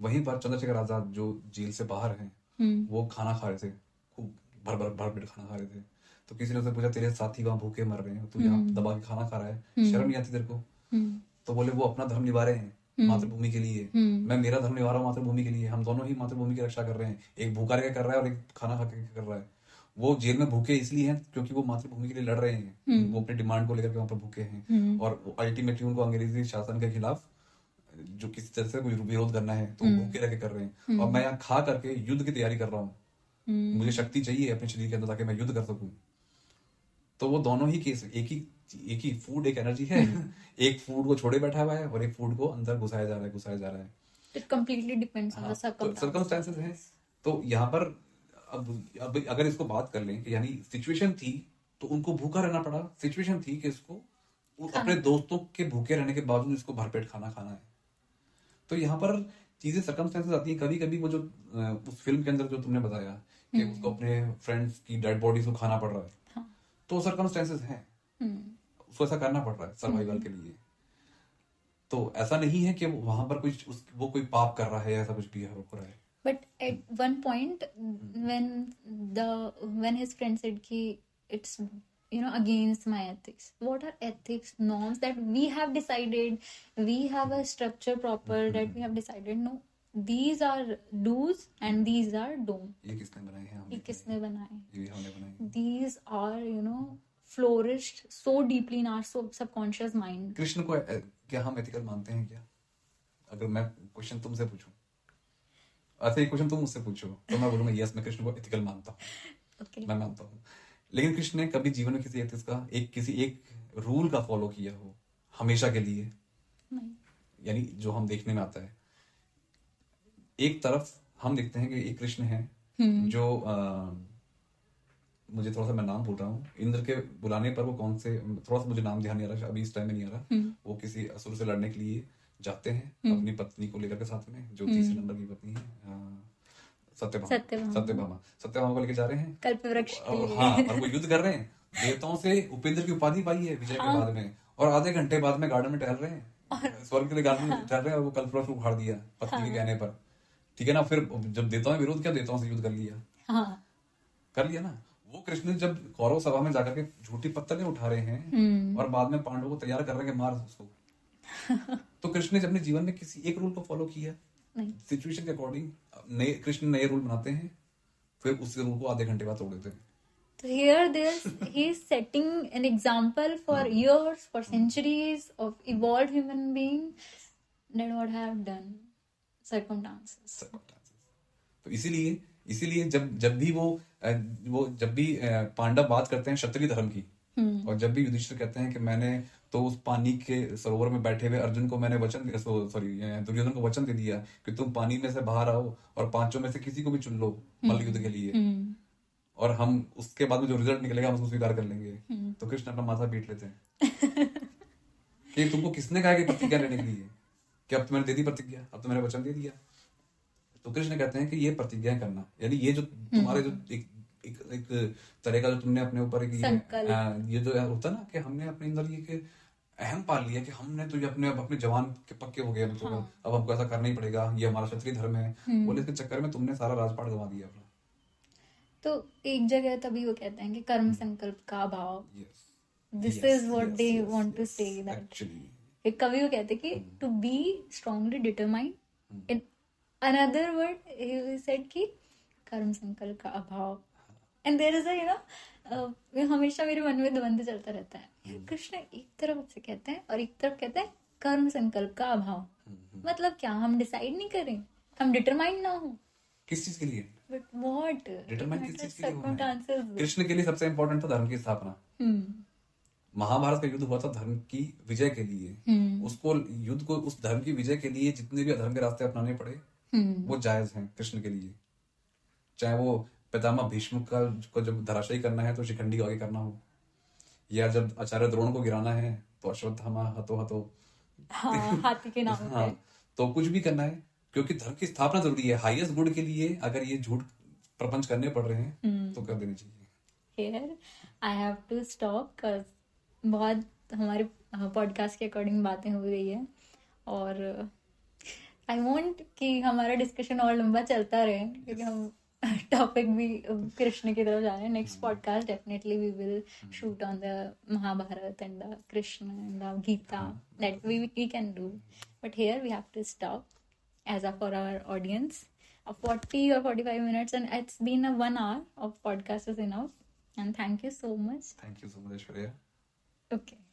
वहीं पर चंद्रशेखर आज़ाद जो जेल से बाहर हैं हम्म। वो खाना खा रहे थे खूब भर भर भर पेट खाना खा रहे थे। तो किसी ने उससे पूछा तेरे साथी वहाँ भूखे मर रहे हैं तू यहाँ दबा के खाना खा रहा है? शर्म नहीं आती तेरे को? हम्म। तो बोले वो अपना धर्म निभा रहे हैं मातृभूमि के लिए। मैं मेरा धर्म निभा रहा हूँ मातृभूमि के लिए। हम दोनों ही मातृभूमि की रक्षा कर रहे हैं। एक भूखा रह कर रहा है और एक खाना खा के कर रहा है। वो जेल में भूखे इसलिए हैं क्योंकि वो मातृभूमि के लिए लड़ रहे हैं। वो अपने डिमांड को लेकर के वहाँ पर भूखे हैं। और अल्टीमेटली उनको अंग्रेज़ी शासन के खिलाफ जो किसी तरह से कोई विरोध करना है तो भूखे रह के कर रहे हैं। और मैं यहाँ खा करके युद्ध की तैयारी कर रहा हूँ। मुझे शक्ति चाहिए अपने शरीर के अंदर ताकि मैं युद्ध कर सकूँ। तो वो दोनों ही केस एक ही एक ही फ़ूड एक एनर्जी है। [LAUGHS] एक फ़ूड को छोड़े बैठा हुआ है और एक फ़ूड को अंदर घुसाया जा रहा है घुसाया जा रहा है। Completely depends on the तो सर्कमस्टेंसेस हैं। तो यहाँ पर अब अब अगर इसको बात कर लें कि यानी सिचुएशन थी तो उनको भूखा रहना पड़ा। सिचुएशन थी कि इसको अपने दोस्तों के भूखे रहने के बावजूद इसको भरपेट खाना खाना है। तो यहाँ पर चीज़ें सर्कमस्टेंसेस आती हैं। कभी कभी वो जो उस फ़िल्म के अंदर जो तुमने बताया कि उसको अपने फ्रेंड्स की डेड बॉडीज को खाना पड़ रहा है। हाँ। तो सर्कमस्टेंसेस हैं। हम्म। उसको ऐसा करना पड़ रहा है सर्वाइवल के लिए। तो ऐसा नहीं है कि वहाँ पर कुछ उस, वो कोई पाप कर रहा है या ऐसा कुछ बिहेव हो रहा है। But at one point when the when his friend said की it's you know against my ethics what are ethics norms that we have decided we have a structure proper that we have decided no these are do's and these are don't ये किसने बनाए ये किसने बनाए ये हमने these are you know flourish so deeply in are so subconscious mind Krishna को क्या हम एथिकल मानते हैं क्या? अगर मैं क्वेश्चन तुमसे पूछूँ। अच्छा ये क्वेश्चन तुम मुझसे पूछो तो मैं बोलूँगा यस मैं कृष्ण को एथिकल मानता हूँ। Okay. मैं मानता हूँ। लेकिन कृष्ण ने कभी जीवन में किसी एथिक्स का एक किसी एक रूल का फॉलो किया हो हमेशा के लिए? नहीं. यानी जो हम देखने में आता है। एक तरफ़ हम देखते हैं कि एक कृष्ण है जो अ, मुझे थोड़ा सा मैं नाम भूल रहा हूँ। इंद्र के बुलाने पर वो कौन से थोड़ा सा मुझे नाम ध्यान नहीं आ रहा अभी इस टाइम में नहीं आ रहा। वो किसी असुर से लड़ने के लिए जाते हैं अपनी पत्नी को लेकर के साथ में जो तीसरे नंबर की पत्नी है सत्यभामा। सत्यभामा। सत्यभामा। को लेकर जा रहे हैं। कल्प वृक्ष. हाँ और वो युद्ध कर रहे हैं। देवताओं से उपेंद्र की उपाधि पाई है विजय के बाद में। और आधे घंटे बाद में गार्डन में टहल रहे हैं। स्वर्ग के लिए गार्डन में टहल रहे हैं और वो कल्पवृक्ष उखाड़ दिया पत्नी के कहने पर। ठीक है ना फिर जब देवताओं ने विरोध किया देवताओं से युद्ध कर लिया। हाँ। कर लिया ना। वो कृष्ण जब कौरव सभा में जाकर के झूठी पत्तलें उठा रहे हैं और बाद में पांडवों को तैयार कर रहे हैं मार उसको [LAUGHS] तो कृष्ण ने अपने जीवन में किसी एक रूल को फॉलो किया नहीं। सिचुएशन के अकॉर्डिंग नए कृष्ण नए रूल बनाते हैं फिर उस रूल को आधे घंटे बाद तोड़ देते हैं। So here there's he's setting an example for years, for centuries of evolved human being. That what have done? Circumstances. circumstances. तो इसीलिए इसीलिए जब जब भी वो वो जब भी पांडव बात करते हैं क्षत्रिय धर्म की और जब भी युधिष्ठिर कहते हैं कि मैंने तो उस पानी के सरोवर में बैठे हुए अर्जुन को मैंने वचन सॉरी दुर्योधन को वचन दे दिया कि तुम पानी में से बाहर आओ और पाँचों में से किसी को भी चुन लो मल्ल युद्ध के लिए। और हम उसके बाद में जो रिज़ल्ट निकलेगा हम उसको स्वीकार कर लेंगे। तो कृष्ण अपना माथा पीट लेते हैं। कि तुमको किसने कहा कि प्रतिज्ञा लेने के लिए? कि अब तो मैंने दे दी प्रतिज्ञा अब तो मैंने वचन दे दिया। तो कृष्ण कहते हैं कि ये प्रतिज्ञा करना यानी ये जो तुम्हारे जो एक एक, एक तरह का जो तुमने अपने ऊपर एक ये, ये जो होता ना कि हमने अपने अंदर ये कि अहम पाल लिया कि हमने तो ये अपने अब अपने जवान के पक्के हो गए अब तो अब हमको ऐसा करना ही पड़ेगा ये हमारा क्षत्रिय धर्म है। बोले इसके चक्कर में तुमने सारा राजपाट गंवा दिया अपना। तो एक जगह तभी वो कहते हैं कि कर्म संकल्प का अभाव। This is what they want to say that एक कवि वो कहते कि to be strongly determined in another word he said कि कर्म संकल्प का अभाव। And there is you know हमेशा मेरे मन में द्वंद चलता रहता है। हम्म। कृष्ण एक तरफ़ से कहते हैं और एक तरफ़ कहते हैं कर्म संकल्प का अभाव। हम्म, मतलब क्या? हम डिसाइड नहीं करें हम डिटरमाइंड ना हो। किस चीज़ के लिए? बट व्हाट डिटरमाइन किस चीज़ के लिए होना? सर्कमस्टांसेस कृष्ण के लिए सबसे इम्पोर्टेंट था धर्म की स्थापना। हम्म। महाभारत का युद्ध हुआ था धर्म की विजय के लिए। उसको युद्ध को उस धर्म की विजय के लिए जितने भी अधर्म के रास्ते अपनाने पड़े वो जायज़ हैं कृष्ण के लिए। चाहे वो पितामह भीष्म का को जब धराशायी करना है तो शिखंडी को आगे करना हो। या जब आचार्य द्रोण को गिराना है तो अश्वत्थामा हतो हतो। हाँ हाथी के नाम हाँ तो कुछ भी करना है क्योंकि धर्म की स्थापना ज़रूरी है। हाईएस्ट गुड के लिए अगर ये झूठ प्रपंच करने पड़ रहे हैं हम्म। तो कर देनी चाहिए। आई हैव टू स्टॉप बहुत हमारे पॉडकास्ट के अकॉर्डिंग बातें हो रही है। और आई वांट कि हमारा डिस्कशन और लंबा चलता रहे क्योंकि हम टॉपिक भी कृष्ण की तरफ़ जा रहे हैं next podcast definitely we will shoot on the Mahabharata and the Krishna and the Gita that we we can do but here we have to stop as a for our audience forty और forty five minutes and it's been a one hour of podcast is enough and thank you so much thank you so much okay